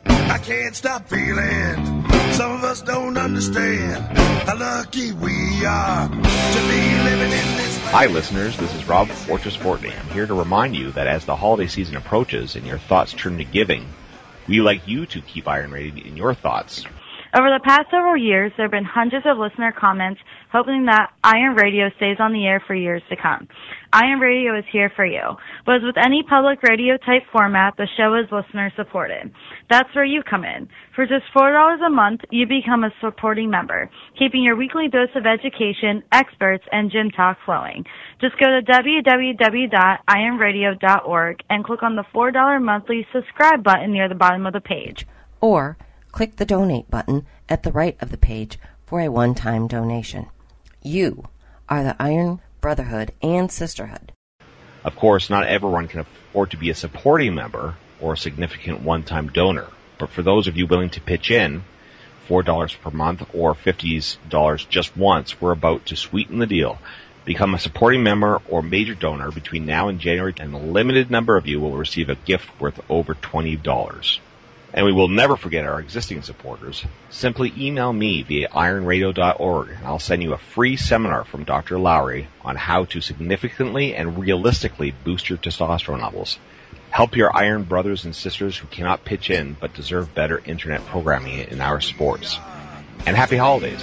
I can't stop feeling. Some of us don't understand how lucky we are to be living in this. Hi, listeners. This is Rob Fortress Fortney. I'm here to remind you that as the holiday season approaches and your thoughts turn to giving, we like you to keep Iron Radio in your thoughts. Over the past several years, there have been hundreds of listener comments hoping that Iron Radio stays on the air for years to come. Iron Radio is here for you. But as with any public radio type format, the show is listener supported. That's where you come in. For just $4 a month, you become a supporting member, keeping your weekly dose of education, experts, and gym talk flowing. Just go to www.ironradio.org and click on the $4 monthly subscribe button near the bottom of the page. Or click the donate button at the right of the page for a one time donation. You are the Iron Brotherhood and Sisterhood. Of course, not everyone can afford to be a supporting member or a significant one-time donor. But for those of you willing to pitch in, $4 per month or $50 just once, we're about to sweeten the deal. Become a supporting member or major donor between now and January, and a limited number of you will receive a gift worth over $20. And we will never forget our existing supporters. Simply email me via ironradio.org and I'll send you a free seminar from Dr. Lowery on how to significantly and realistically boost your testosterone levels. Help your iron brothers and sisters who cannot pitch in but deserve better internet programming in our sports. And happy holidays.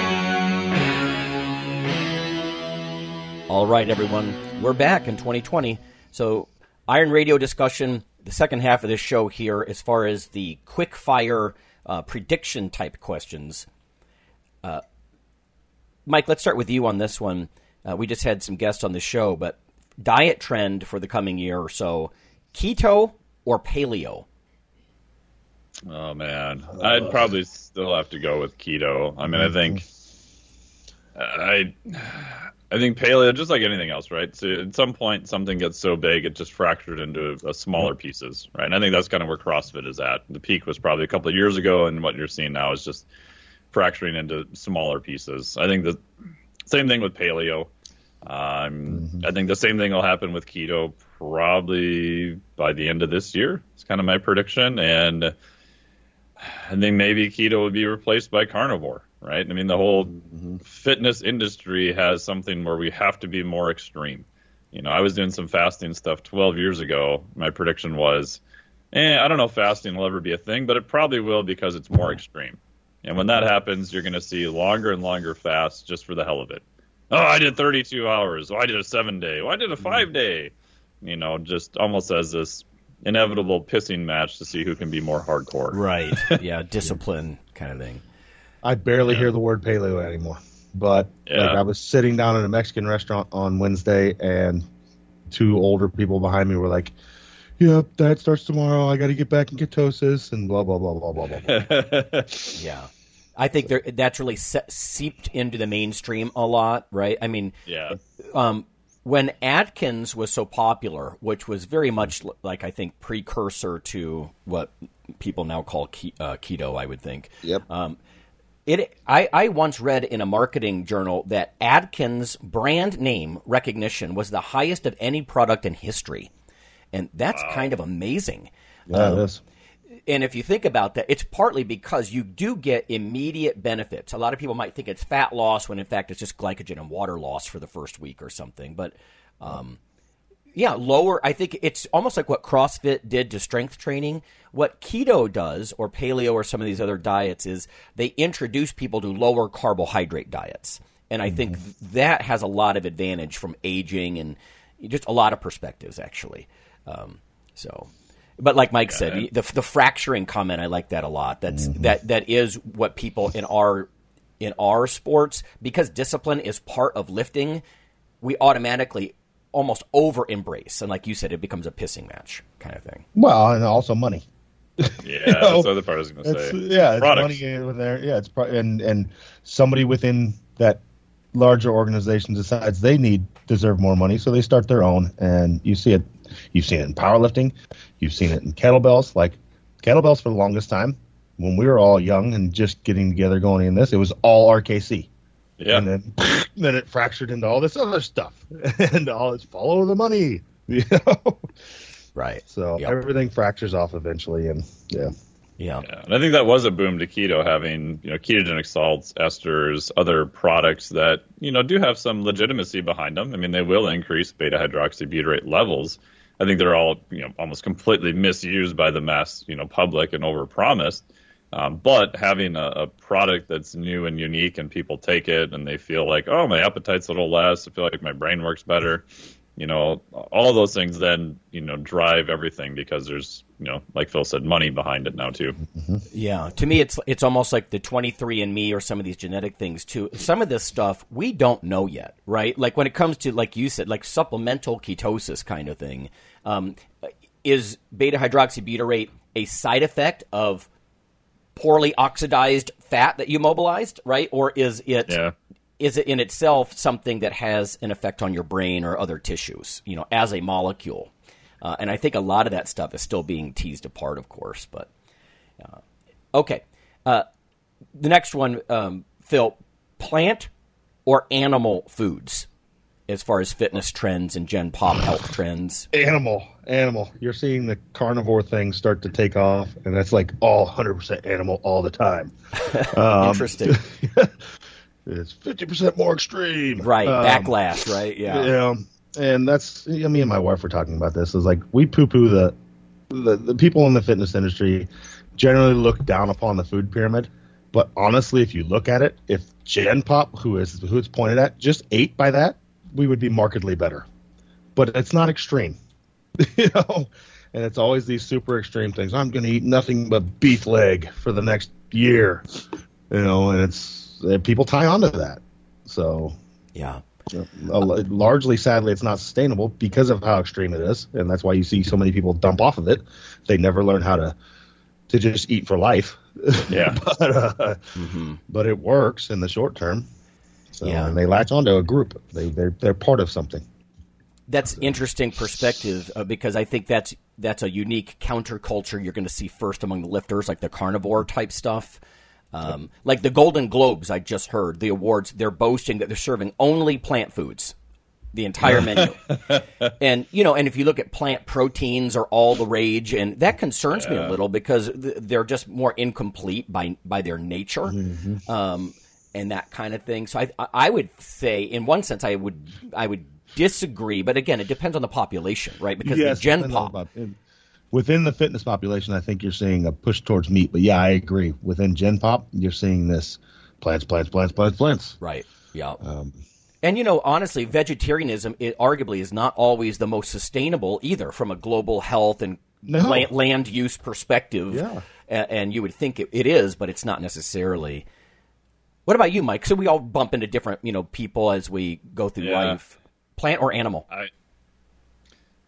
All right, everyone, we're back in 2020. So, Iron Radio discussion, the second half of this show here, as far as the quick fire uh, prediction type questions. Uh, Mike, let's start with you on this one. Uh, we just had some guests on the show, but diet trend for the coming year or so keto or paleo? Oh man, I'd probably still have to go with keto. I mean, I think I I think paleo, just like anything else, right? So at some point, something gets so big it just fractured into a smaller pieces, right? And I think that's kind of where CrossFit is at. The peak was probably a couple of years ago, and what you're seeing now is just fracturing into smaller pieces. I think the same thing with paleo. Um, mm-hmm. I think the same thing will happen with keto probably by the end of this year. It's kind of my prediction, and I think maybe keto would be replaced by carnivore. Right? I mean, the whole mm-hmm. fitness industry has something where we have to be more extreme. You know, I was doing some fasting stuff 12 years ago. My prediction was, eh, I don't know if fasting will ever be a thing, but it probably will because it's more extreme. And when that happens, you're going to see longer and longer fasts just for the hell of it. Oh, I did 32 hours. Oh, I did a seven day. Oh, I did a five day. You know, just almost as this inevitable pissing match to see who can be more hardcore. Right. Yeah, discipline kind of thing. I barely yeah. hear the word paleo anymore. But yeah. like, I was sitting down in a Mexican restaurant on Wednesday, and two older people behind me were like, "Yep, that starts tomorrow. I got to get back in ketosis," and blah blah blah blah blah blah. yeah. I think that's really se- seeped into the mainstream a lot, right? I mean, yeah. Um, when Atkins was so popular, which was very much like I think precursor to what people now call ke- uh, keto, I would think. Yep. Um, it, I, I once read in a marketing journal that Atkins brand name recognition was the highest of any product in history, and that's wow. kind of amazing. Yeah, um, it is and if you think about that, it's partly because you do get immediate benefits. A lot of people might think it's fat loss when in fact it's just glycogen and water loss for the first week or something. But um, yeah, lower. I think it's almost like what CrossFit did to strength training. What keto does, or paleo, or some of these other diets, is they introduce people to lower carbohydrate diets, and I mm-hmm. think that has a lot of advantage from aging and just a lot of perspectives actually. Um, so but like Mike said, the the fracturing comment, I like that a lot. That's mm-hmm. that that is what people in our in our sports because discipline is part of lifting. We automatically almost over embrace, and like you said, it becomes a pissing match kind of thing. Well, and also money. Yeah, you know, that's the other part I was going to say. Yeah, it's money in there. Yeah, it's pro- and and somebody within that larger organization decides they need deserve more money, so they start their own, and you see it You've seen it in powerlifting. You've seen it in kettlebells. Like kettlebells for the longest time, when we were all young and just getting together going in this, it was all RKC. Yeah. And then, then it fractured into all this other stuff, and all it's follow the money. You know. Right. So yep. everything fractures off eventually, and yeah. Yeah. yeah. And I think that was a boom to keto having, you know, ketogenic salts, esters, other products that, you know, do have some legitimacy behind them. I mean, they will increase beta hydroxybutyrate levels. I think they're all you know almost completely misused by the mass you know public and overpromised. Um, but having a, a, product that's new and unique and people take it and they feel like, oh, my appetite's a little less. I feel like my brain works better. You know, all those things then, you know, drive everything because there's, you know, like Phil said, money behind it now too. Mm-hmm. Yeah. To me, it's, it's almost like the 23andMe or some of these genetic things too. Some of this stuff we don't know yet, right? Like when it comes to, like you said, like supplemental ketosis kind of thing um, is beta hydroxybutyrate a side effect of poorly oxidized fat that you mobilized, right? Or is it Yeah. is it in itself something that has an effect on your brain or other tissues, you know, as a molecule? Uh, and I think a lot of that stuff is still being teased apart, of course. But uh, okay, uh, the next one, um, Phil, plant or animal foods, as far as fitness trends and Gen Pop health trends. Animal, animal. You're seeing the carnivore thing start to take off, and that's like all 100% animal all the time. Um, Interesting. it's 50% more extreme. Right, Um, backlash, right? Yeah. Yeah, and that's me and my wife were talking about this. Is like we poo poo the, the the people in the fitness industry generally look down upon the food pyramid, but honestly, if you look at it, if Gen Pop, who is who it's pointed at, just ate by that, we would be markedly better. But it's not extreme, you know. And it's always these super extreme things. I'm going to eat nothing but beef leg for the next year, you know. And it's uh, people tie onto that. So yeah, largely, sadly, it's not sustainable because of how extreme it is, and that's why you see so many people dump off of it. They never learn how to to just eat for life. Yeah, but uh, but it works in the short term. So, Yeah. and they latch onto a group. They they're they're part of something. That's interesting perspective uh, because I think that's that's a unique counterculture you're going to see first among the lifters, like the carnivore type stuff. Um, like the Golden Globes, I just heard the awards. They're boasting that they're serving only plant foods, the entire menu. and you know, and if you look at plant proteins, are all the rage, and that concerns me a little because th- they're just more incomplete by by their nature. Um, and that kind of thing. So I, I- I would say, in one sense, I would, I would disagree. But again, it depends on the population, right? Because Yes, the Gen Pop, the Within the fitness population, I think you're seeing a push towards meat. But yeah, I agree. Within Gen Pop, you're seeing this plants, plants, plants, plants, plants. right? Yeah. Um, And you know, honestly, vegetarianism it arguably is not always the most sustainable either, from a global health and No. land, land use perspective. Yeah. A- and, you would think it, it is, but it's not necessarily. What about you, Mike? So we all bump into different, you know, people as we go through Yeah. life. Plant or animal? I,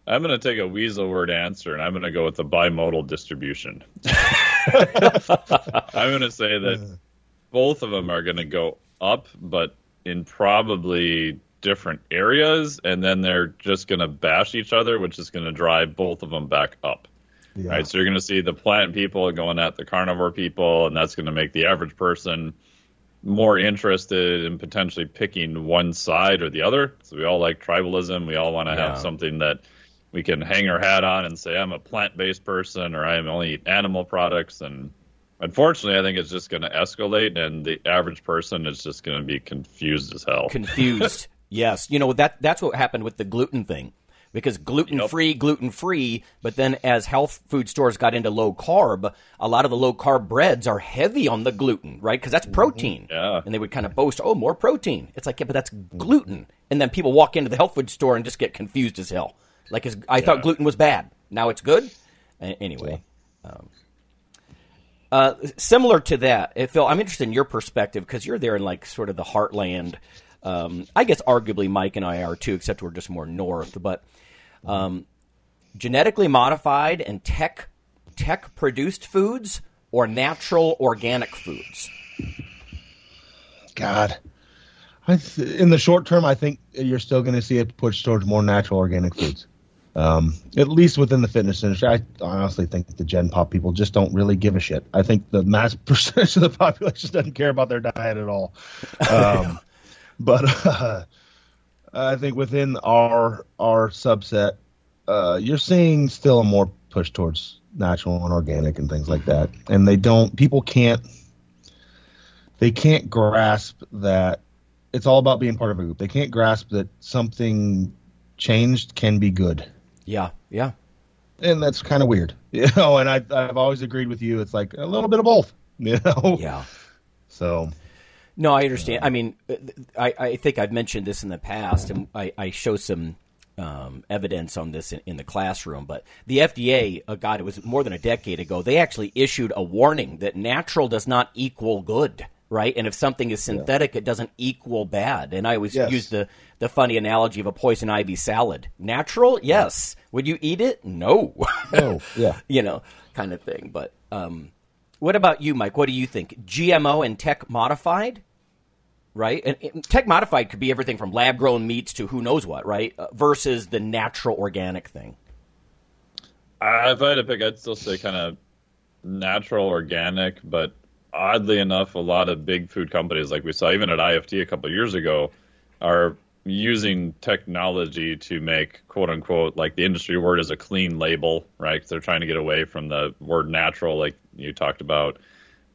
I'm going to take a weasel word answer, and I'm going to go with the bimodal distribution. I'm going to say that both of them are going to go up, but in probably different areas, and then they're just going to bash each other, which is going to drive both of them back up. Yeah. Right, so you're going to see the plant people going at the carnivore people, and that's going to make the average person more interested in potentially picking one side or the other. So we all like tribalism. We all want to Yeah. have something that we can hang our hat on and say, I'm a plant based person or I only eat animal products. And unfortunately, I think it's just going to escalate, and the average person is just going to be confused as hell. confused. yes, you know that that's what happened with the gluten thing. Because gluten free, gluten free, but then as health food stores got into low carb, a lot of the low carb breads are heavy on the gluten, right? Because that's protein. Yeah. And they would kind of boast, oh, more protein. It's like, yeah, but that's gluten. And then people walk into the health food store and just get confused as hell. Like, is, I thought gluten was bad. Now it's good? Anyway. Um, uh, similar to that, eh, Phil, I'm interested in your perspective because you're there in like sort of the heartland. Um, I guess arguably Mike and I are too, except we're just more north. But um, genetically modified and tech tech produced foods or natural organic foods. God. Th- in the short term, I think you're still going to see it push towards more natural organic foods. Um, at least within the fitness industry, I honestly think the Gen Pop people just don't really give a shit. I think the mass percentage of the population doesn't care about their diet at all. Um, but uh, I think within our our subset, uh, you're seeing still a more push towards natural and organic and things like that. And they don't. People can't they can't grasp that it's all about being part of a group. They can't grasp that something changed can be good. Yeah, yeah. And that's kind of weird. You know, and I I've always agreed with you. It's like a little bit of both, you know. Yeah. So, No, I understand. I mean, uh, I, I think I've mentioned this in the past, and I, I show some um, evidence on this in, in the classroom. But the FDA, uh, God, it was more than a decade ago, they actually issued a warning that natural does not equal good, right? And if something is synthetic, it doesn't equal bad. And I always Yes. use the, the funny analogy of a poison ivy salad. Natural, yes. Would you eat it? No. Oh, yeah. you know, kind of thing. But um, What about you, Mike? What do you think? GMO and tech modified, right? And, and tech modified could be everything from lab grown meats to who knows what, right? Uh, versus the natural organic thing. If I had to pick, I'd still say kind of natural, organic, but oddly enough, a lot of big food companies, like we saw even at IFT a couple years ago, are using technology to make quote unquote like the industry word is a clean label, right? They're trying to get away from the word natural, like you talked about.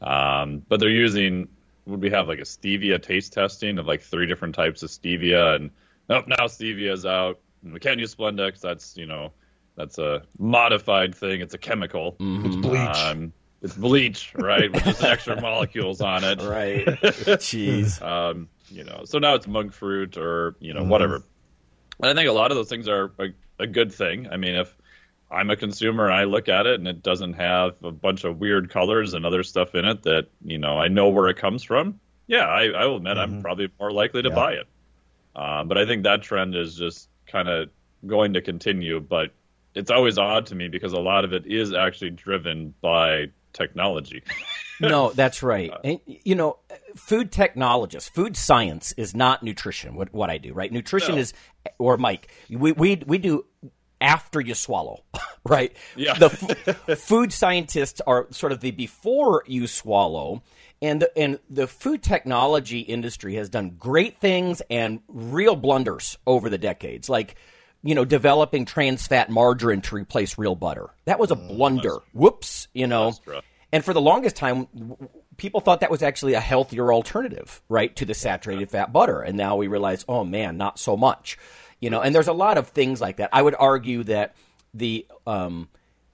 Um, but they're using would we have like a stevia taste testing of like three different types of stevia, and nope, now stevia is out. And we can't use Splendex. That's you know that's a modified thing. It's a chemical. It's bleach. Um, it's bleach, right? With just extra molecules on it. Right. Jeez. Um, you know, so now it's monk fruit or, you know, Mhm. whatever. And I think a lot of those things are a, a good thing. I mean, if I'm a consumer and I look at it and it doesn't have a bunch of weird colors and other stuff in it that, you know, I know where it comes from, yeah, I, I will admit I'm probably more likely to Yeah. buy it. Um, but I think that trend is just kind of going to continue. But it's always odd to me because a lot of it is actually driven by technology. no, that's right. And, you know, food technologists, food science is not nutrition. What what I do, right? Nutrition No. is, or Mike, we we we do after you swallow, right? Yeah. The f- food scientists are sort of the before you swallow. And the, and the food technology industry has done great things and real blunders over the decades, like you know developing trans fat margarine to replace real butter. That was a blunder. Whoops, you know. And for the longest time, w- people thought that was actually a healthier alternative, right, to the saturated fat butter. And now we realize, oh man, not so much. You know, and there's a lot of things like that. I would argue that the um,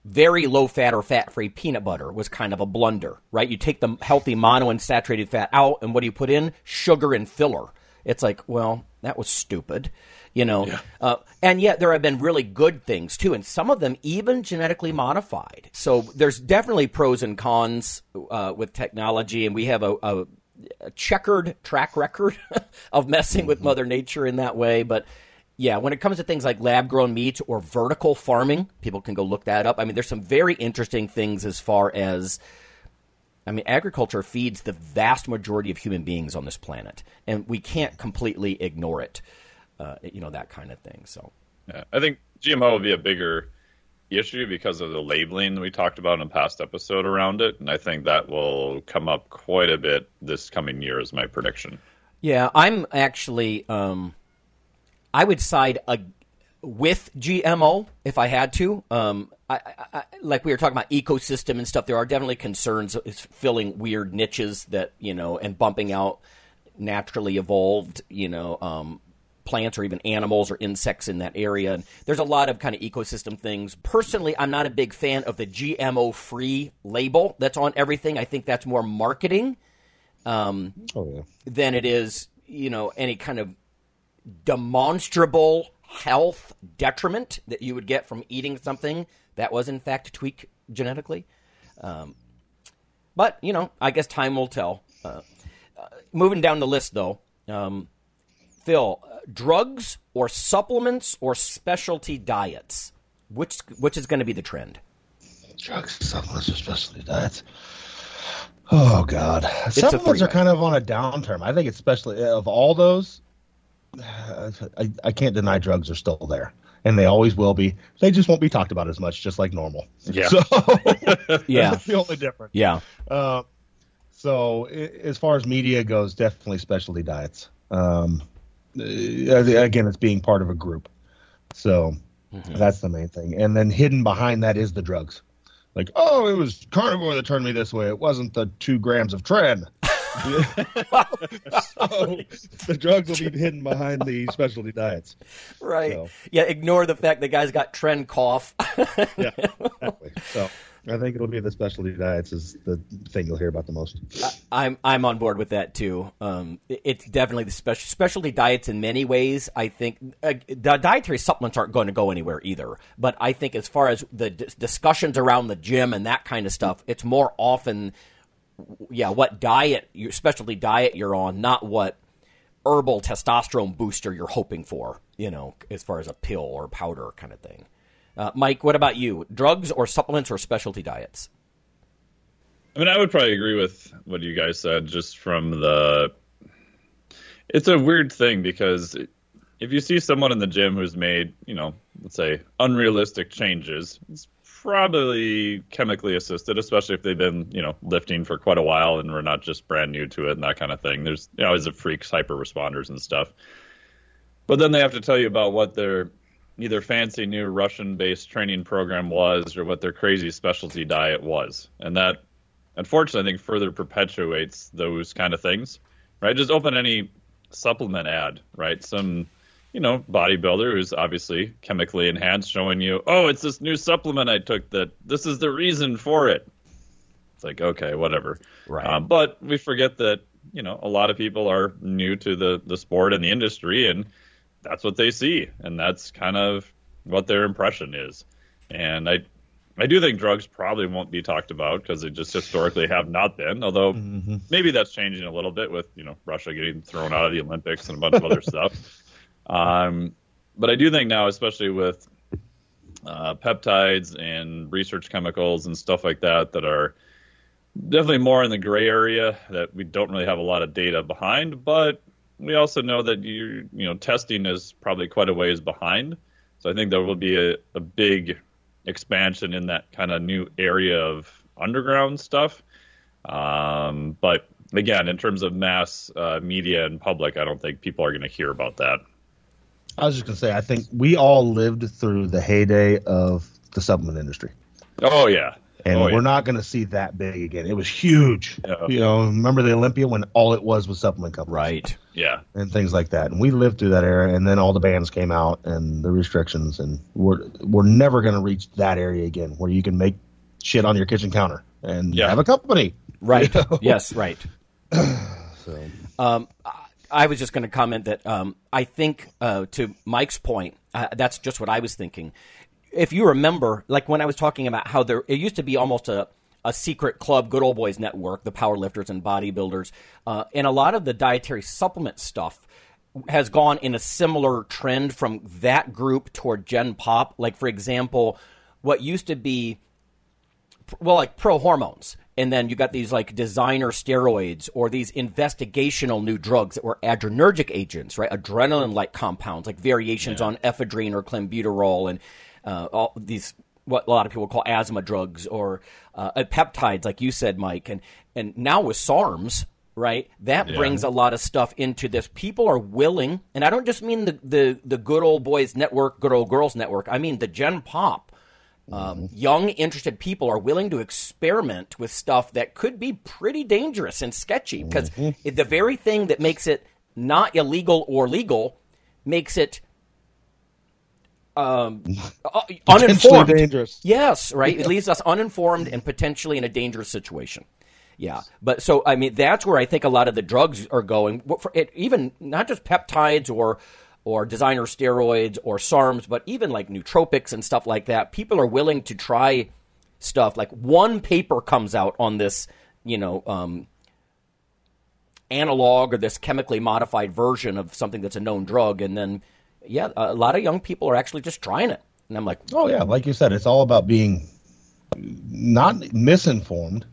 very low fat or fat free peanut butter was kind of a blunder, right? You take the healthy monounsaturated fat out, and what do you put in? Sugar and filler. It's like, well, that was stupid, you know. Uh, and yet there have been really good things too, and some of them even genetically modified. So there's definitely pros and cons uh, with technology, and we have a, a, a checkered track record of messing with Mother Nature in that way. But yeah, when it comes to things like lab grown meat or vertical farming, people can go look that up. I mean, there's some very interesting things as far as I mean, agriculture feeds the vast majority of human beings on this planet, and we can't completely ignore it. Uh, you know that kind of thing. So, Yeah, I think GMO will be a bigger issue because of the labeling that we talked about in a past episode around it, and I think that will come up quite a bit this coming year. Is my prediction. yeah, I'm actually, um, I would side a, with GMO if I had to. Um, I, I, like we were talking about ecosystem and stuff, there are definitely concerns filling weird niches that you know and bumping out naturally evolved, you know, um, plants or even animals or insects in that area. And there's a lot of kind of ecosystem things. Personally, I'm not a big fan of the GMO free label that's on everything. I think that's more marketing um, Oh yeah. than it is, you know, any kind of demonstrable health detriment that you would get from eating something that was in fact tweaked genetically. Um, but you know, I guess time will tell. Uh, uh, moving down the list, though, um, Phil, uh, drugs or supplements or specialty diets, which which is going to be the trend? Drugs, supplements, or specialty diets. Oh God, a supplements are kind of on a downturn. I think especially of all those, I, I can't deny drugs are still there, and they always will be. They just won't be talked about as much, just like normal. Yeah. So Yeah. that's the only difference. Yeah. Uh, so i- as far as media goes, definitely specialty diets. Um, uh, again, it's being part of a group, so that's the main thing. And then hidden behind that is the drugs. Like, oh, it was carnivore that turned me this way. It wasn't the two grams of tren. So the drugs will be hidden behind the specialty diets. Right. So. Yeah. Ignore the fact the guy's got tren cough. Yeah, exactly. So I think it'll be the specialty diets is the thing you'll hear about the most. I'm I'm on board with that too. Um, it- it's definitely the special specialty diets in many ways. I think uh, the dietary supplements aren't going to go anywhere either. But I think as far as the d- discussions around the gym and that kind of stuff, it's more often, yeah, what diet, your specialty diet you're on, not what herbal testosterone booster you're hoping for. You know, as far as a pill or powder kind of thing. Uh, Mike, what about you? Drugs or supplements or specialty diets? I mean, I would probably agree with what you guys said, just from the. It's a weird thing because if you see someone in the gym who's made, you know, let's say unrealistic changes, it's probably chemically assisted, especially if they've been, you know, lifting for quite a while and we're not just brand new to it and that kind of thing. There's you know, always the freaks, hyper responders and stuff. But then they have to tell you about what their either fancy new Russian based training program was or what their crazy specialty diet was. And that unfortunately I think further perpetuates those kind of things. Right? Just open any supplement ad, right? Some you know, bodybuilder who's obviously chemically enhanced, showing you, oh, it's this new supplement I took that this is the reason for it. It's like, okay, whatever. Right. Um, but we forget that, you know, a lot of people are new to the, the sport and the industry, and that's what they see. And that's kind of what their impression is. And I, I do think drugs probably won't be talked about because they just historically have not been. Although Mm-hmm. maybe that's changing a little bit with you know Russia getting thrown out of the Olympics and a bunch of other stuff. Um, but I do think now, especially with uh, peptides and research chemicals and stuff like that, that are definitely more in the gray area that we don't really have a lot of data behind. But we also know that you you know testing is probably quite a ways behind. So I think there will be a, a big expansion in that kind of new area of underground stuff. Um, but again, in terms of mass uh, media and public, I don't think people are going to hear about that. I was just gonna say, I think we all lived through the heyday of the supplement industry, Oh yeah, and Oh, we're yeah. not gonna see that big again. It was huge. Yeah. You know, remember the Olympia when all it was was supplement companies, Right. Yeah. and things like that. And we lived through that era, and then all the bans came out and the restrictions, and we're we're never gonna reach that area again where you can make shit on your kitchen counter and Yeah. have a company. Right. You know? yes. Right. So Um, I- was just going to comment that um, I think, uh, to Mike's point, uh, that's just what I was thinking. If you remember, like when I was talking about how there, it used to be almost a, a secret club, Good Old Boys Network, the powerlifters and bodybuilders, uh, and a lot of the dietary supplement stuff has gone in a similar trend from that group toward Gen Pop. Like, for example, what used to be well, like pro hormones, and then you got these like designer steroids or these investigational new drugs that were adrenergic agents, right? Adrenaline-like compounds, like variations on ephedrine or clenbuterol, and uh, all these what a lot of people call asthma drugs or uh, peptides, like you said, Mike, and and now with SARMs. Right, that Yeah. brings a lot of stuff into this. People are willing, and I don't just mean the, the the good old boys network, good old girls network. I mean the Gen Pop um, young, interested people are willing to experiment with stuff that could be pretty dangerous and sketchy because the very thing that makes it not illegal or legal makes it um, uh, uninformed. dangerous. Yes, right. It leaves us uninformed and potentially in a dangerous situation. Yeah, but so I mean that's where I think a lot of the drugs are going. For it, even not just peptides or or designer steroids or SARMs, but even like nootropics and stuff like that. People are willing to try stuff. Like one paper comes out on this, you know, um, analog or this chemically modified version of something that's a known drug, and then yeah, a lot of young people are actually just trying it. And I'm like, Oh yeah, like you said, it's all about being not misinformed,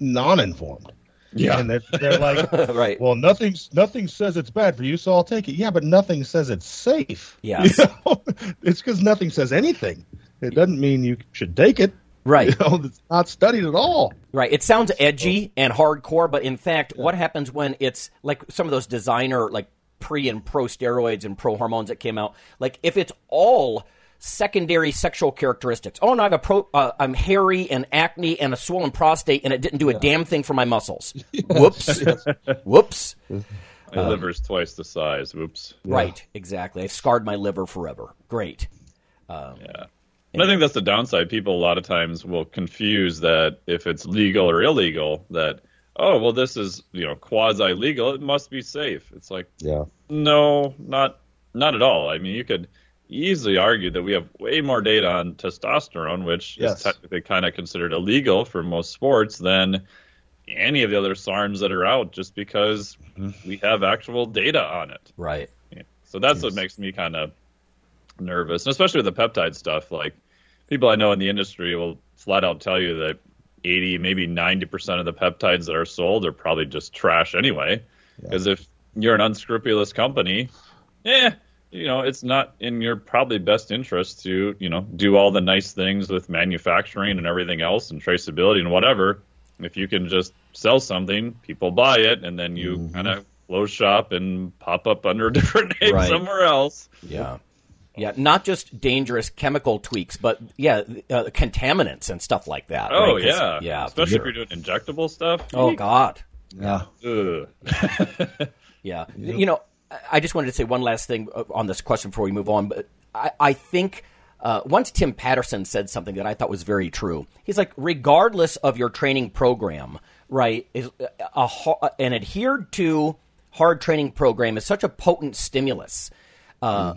non-informed. Yeah. and they're, they're like, right. well, nothing nothing says it's bad for you, so I'll take it. Yeah, but nothing says it's safe. Yeah, You know? it's because nothing says anything. It doesn't mean you should take it. Right. You know, it's not studied at all. Right. It sounds edgy and hardcore, but in fact, what happens when it's like some of those designer, like pre and pro steroids and pro hormones that came out? Like if it's all secondary sexual characteristics. Oh, no, I have a pro, uh, I'm hairy and acne and a swollen prostate, and it didn't do a damn thing for my muscles. Whoops. Whoops. My liver's twice the size. Whoops. Right. Exactly. I've scarred my liver forever. Great. Um, Yeah. And I think that's the downside. People a lot of times will confuse that if it's legal or illegal, that oh well, this is you know quasi legal, it must be safe. It's like Yeah. no, not not at all. I mean, you could easily argue that we have way more data on testosterone, which Yes. is technically kind of considered illegal for most sports, than any of the other SARMs that are out, just because mm-hmm. we have actual data on it. right. Yeah. So that's what makes me kind of nervous, and especially with the peptide stuff. Like people I know in the industry will flat out tell you that 80, maybe 90% of the peptides that are sold are probably just trash anyway. Because if you're an unscrupulous company, yeah, you know, it's not in your probably best interest to, you know, do all the nice things with manufacturing and everything else and traceability and whatever. If you can just sell something, people buy it, and then you Mm-hmm. kind of close shop and pop up under a different name Right. somewhere else. Yeah. Yeah, not just dangerous chemical tweaks, but yeah, uh, contaminants and stuff like that. Oh right? 'Cause- yeah, yeah, Especially sure. if you're doing injectable stuff. Oh God. Yeah. Ugh. Yeah. You know, I- just wanted to say one last thing uh, on this question before we move on. But I, I think uh, once Tim Patterson said something that I thought was very true. He's like, regardless of your training program, right, is a, a an adhered to hard training program is such a potent stimulus. Uh,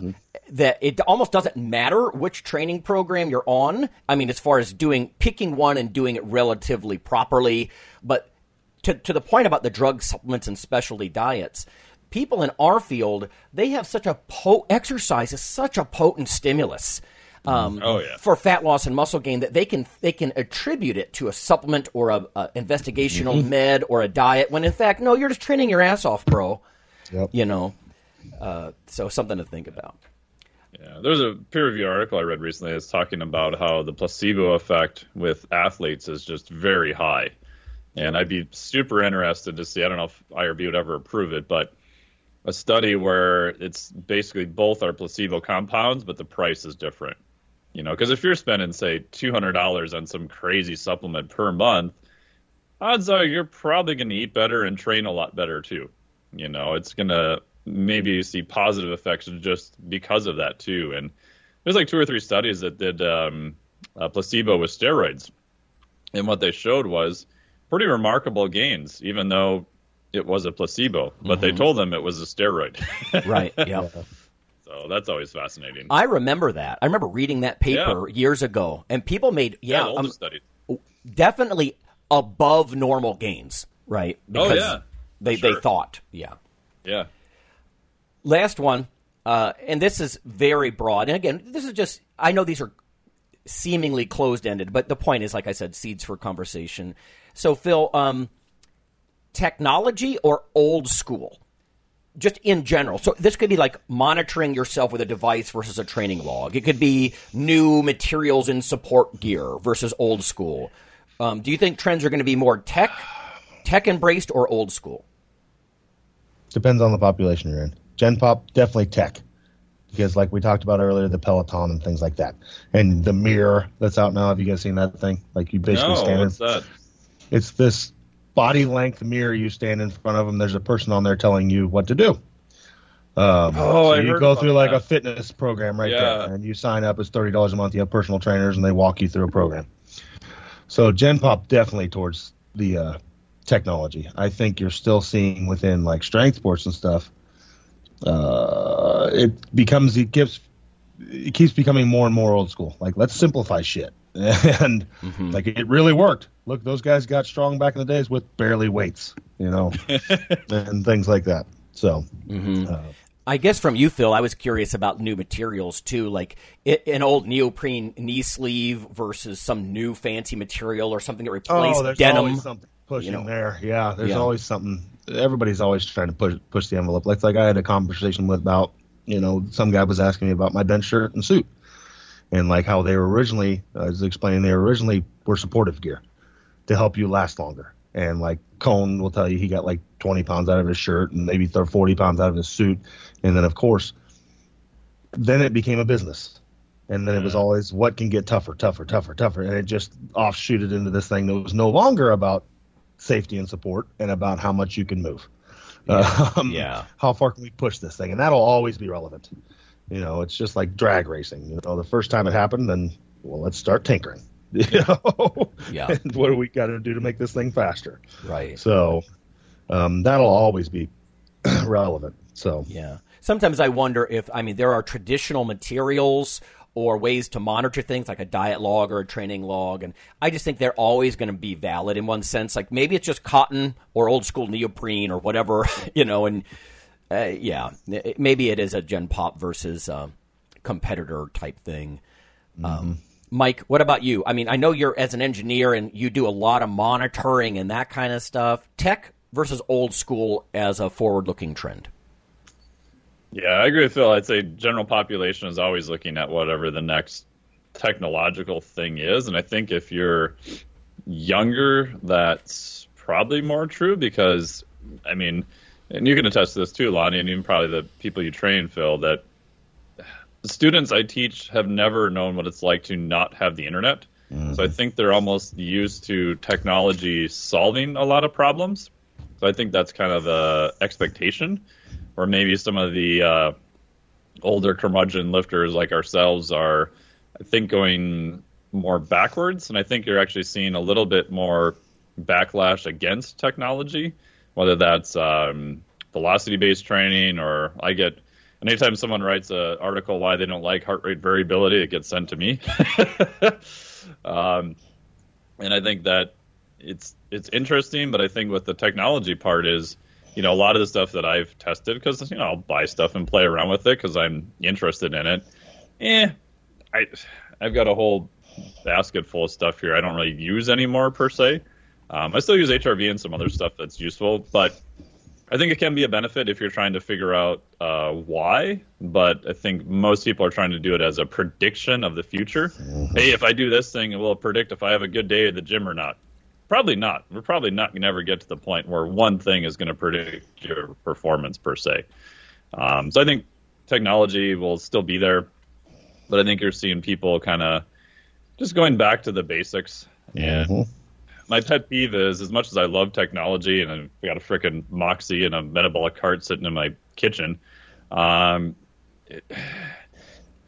That it almost doesn't matter which training program you're on. I mean, as far as doing picking one and doing it relatively properly, but to, to the point about the drug supplements and specialty diets, people in our field they have such a po- exercise is such a potent stimulus. Um, Oh, yeah. for fat loss and muscle gain that they can they can attribute it to a supplement or a, a investigational Mhm. med or a diet when in fact no you're just training your ass off bro Yep. you know uh, so something to think about Yeah, there's a peer review article I read recently that's talking about how the placebo effect with athletes is just very high. And I'd be super interested to see, I don't know if IRB would ever approve it, but a study where it's basically both are placebo compounds, but the price is different. You know, because if you're spending, say, $200 on some crazy supplement per month, odds are you're probably going to eat better and train a lot better too. You know, it's going to maybe see positive effects just because of that too. And there's like two or three studies that did um, uh, placebo with steroids, and what they showed was pretty remarkable gains, even though it was a placebo. But they Mhm. told them it was a steroid. right yeah so that's always fascinating. I remember that. I remember reading that paper years ago, and people made yeah, yeah, um, oldest studies. definitely above normal gains, right? Oh, yeah. they Sure. they thought, yeah. Yeah. Last one, uh, and this is very broad. And again, this is just I know these are seemingly closed ended, but the point is, like I said, seeds for conversation. So, Phil, um, technology or old school? just in general. So this could be like monitoring yourself with a device versus a training log. It could be new materials in support gear versus old school. Um, do you think trends are going to be more tech, tech embraced, or old school? Depends on the population you're in. Gen Pop definitely tech, because like we talked about earlier, the Peloton and things like that, and the mirror that's out now. Have you guys seen that thing? Like you basically no, stand. what's in, that? It's this body length mirror. You stand in front of them. There's a person on there telling you what to do. Um, Oh, so you go through like that. a fitness program right Yeah. there, and you sign up. It's thirty dollars a month. You have personal trainers, and they walk you through a program. So Gen Pop definitely towards the uh, technology. I think you're still seeing within like strength sports and stuff. Uh, it becomes it gives it keeps becoming more and more old school. Like let's simplify shit, and like it really worked. Look, those guys got strong back in the days with barely weights, you know, and things like that. So. uh, I guess from you, Phil, I was curious about new materials too, like i an old neoprene knee sleeve versus some new fancy material or something that replaced oh, there's denim. always something pushing you know. there. Yeah, there's Yeah. always something. Everybody's always trying to push push the envelope. Like like I had a conversation with about you know some guy was asking me about my bench shirt and suit, and like how they were originally. I was explaining they originally were supportive gear to help you last longer. And like Coan will tell you, he got like 20 pounds out of his shirt and maybe thir- 40 pounds out of his suit. And then of course, then it became a business. And then it was always what can get tougher, tougher, tougher, tougher. And it just offshooted into this thing that was no longer about safety and support and about how much you can move. Um, yeah. How far can we push this thing? And that'll always be relevant. You know, it's just like drag racing. You know, the first time it happened, then, well, let's start tinkering. You know? Yeah. What do we got to do to make this thing faster? Right. So um, that'll always be relevant. So Yeah. Sometimes I wonder if I mean there are traditional materials or ways to monitor things like a diet log or a training log and I just think they're always going to be valid in one sense like maybe it's just cotton or old school neoprene or whatever, you know and uh, yeah, it- maybe it is a gen pop versus uh, competitor type thing. Um, Mike, what about you? I mean, I know you're as an engineer and you do a lot of monitoring and that kind of stuff. Tech versus old school as a forward-looking trend. Yeah, I agree with Phil. I'd say general population is always looking at whatever the next technological thing is, and I think if you're younger, that's probably more true because, I mean, and you can attest to this too, Lonnie, and even probably the people you train, Phil, that the students I teach have never known what it's like to not have the internet. Mm-hmm. So I think they're almost used to technology solving a lot of problems. So I think that's kind of the expectation or maybe some of the uh, older curmudgeon lifters like ourselves are, I think, going more backwards. And I think you're actually seeing a little bit more backlash against technology, whether that's um, velocity based training or I get. Anytime someone writes an article why they don't like heart rate variability, it gets sent to me. um, and I think that it's it's interesting, but I think with the technology part is you know, a lot of the stuff that I've tested because you know I'll buy stuff and play around with it because I'm interested in it. Eh, I I've got a whole basket full of stuff here I don't really use anymore per se. Um, I still use HRV and some other stuff that's useful, but I think it can be a benefit if you're trying to figure out uh, why. But I think most people are trying to do it as a prediction of the future. Mm-hmm. Hey, if I do this thing, it will predict if I have a good day at the gym or not. Probably not. We're probably not going to ever get to the point where one thing is going to predict your performance per se. Um, so I think technology will still be there, but I think you're seeing people kind of just going back to the basics. And mm-hmm. My pet peeve is, as much as I love technology and I've got a freaking Moxy and a metabolic cart sitting in my kitchen, um, it,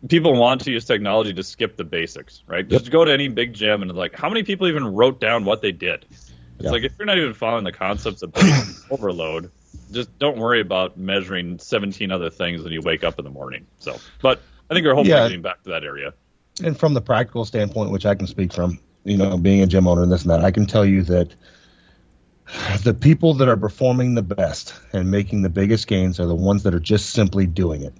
people want to use technology to skip the basics, right? Yep. Just go to any big gym and like, how many people even wrote down what they did? It's yep. like if you're not even following the concepts of overload, just don't worry about measuring 17 other things when you wake up in the morning. So, but I think our whole yeah. getting back to that area. And from the practical standpoint, which I can speak from, you know, being a gym owner and this and that, I can tell you that the people that are performing the best and making the biggest gains are the ones that are just simply doing it.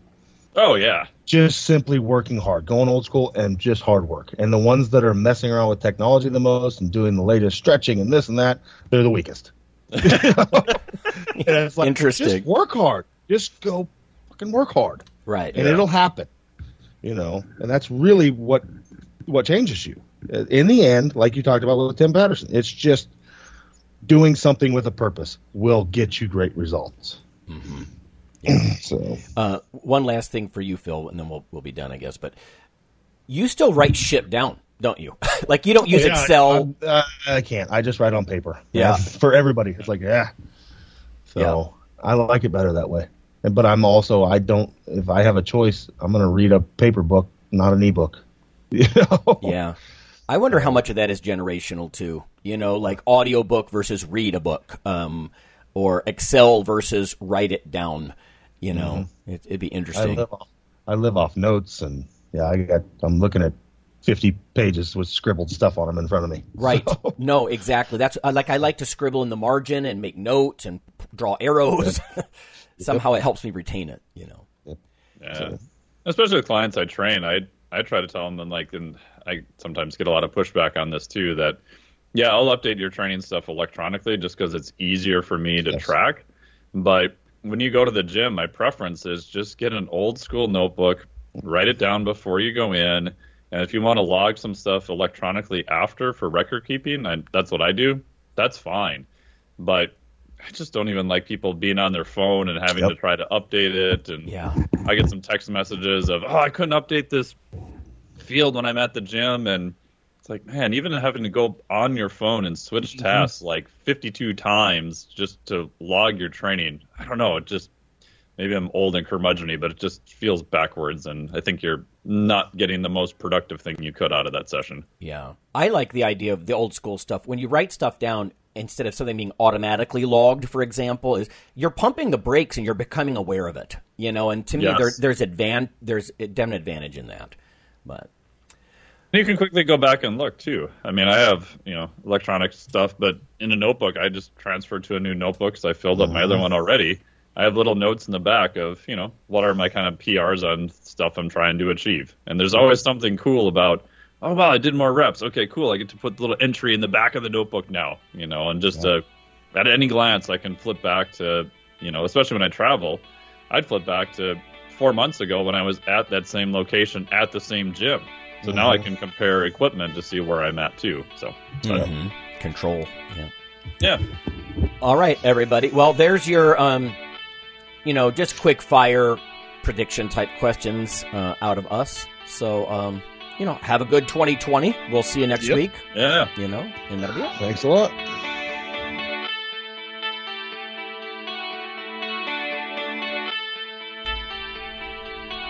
Oh yeah. Just simply working hard, going old school and just hard work. And the ones that are messing around with technology the most and doing the latest stretching and this and that, they're the weakest. like, Interesting. Just work hard. Just go fucking work hard. Right. And yeah. it'll happen. You know, and that's really what what changes you. In the end, like you talked about with Tim Patterson, it's just doing something with a purpose will get you great results. Mm-hmm. so, uh, one last thing for you, Phil, and then we'll we'll be done, I guess. But you still write shit down, don't you? like you don't use yeah, Excel. I, uh, I, can't. I just write on paper. Yeah, for everybody, it's like yeah. So yeah. I like it better that way. But I'm also I don't. If I have a choice, I'm going to read a paper book, not an ebook. You know? Yeah. I wonder how much of that is generational too. You know, like audiobook versus read a book, um, or Excel versus write it down. You know, mm-hmm. it, would be interesting. I live, off, I live off notes, and yeah, I got. I'm looking at 50 pages with scribbled stuff on them in front of me. Right. So. No, exactly. That's like I like to scribble in the margin and make notes and draw arrows. Yep. Somehow yep. it helps me retain it. You know. Yep. Yeah. So. Especially with clients I train, I I try to tell them, and like, and I sometimes get a lot of pushback on this too. That yeah, I'll update your training stuff electronically just because it's easier for me to yes. track, but when you go to the gym, my preference is just get an old school notebook, write it down before you go in, and if you want to log some stuff electronically after for record keeping, I, that's what I do. That's fine, but I just don't even like people being on their phone and having yep. to try to update it. And yeah. I get some text messages of, "Oh, I couldn't update this field when I'm at the gym," and it's like, man, even having to go on your phone and switch mm-hmm. tasks like 52 times just to log your training. I don't know. It just maybe I'm old and curmudgeony, but it just feels backwards, and I think you're not getting the most productive thing you could out of that session. Yeah, I like the idea of the old school stuff. When you write stuff down instead of something being automatically logged, for example, is you're pumping the brakes and you're becoming aware of it. You know, and to me, yes. there, there's advan- there's a definite advantage in that. But you can quickly go back and look too. I mean, I have you know electronic stuff, but in a notebook, I just transferred to a new notebook because I filled up my other mm-hmm. one already. I have little notes in the back of you know what are my kind of PRs on stuff I'm trying to achieve, and there's always something cool about. oh wow, I did more reps. Okay, cool. I get to put the little entry in the back of the notebook now, you know, and just uh, at any glance, I can flip back to, you know, especially when I travel, I'd flip back to four months ago when I was at that same location at the same gym. So now I can compare equipment to see where I'm at too. So, Mhm. Control. Yeah. yeah. All right, everybody. Well, there's your, um, you know, just quick fire prediction type questions uh, out of us. So, um, you know, have a good 2020. We'll see you next Yep. week. Yeah. You know, and that'll be it. Thanks a lot.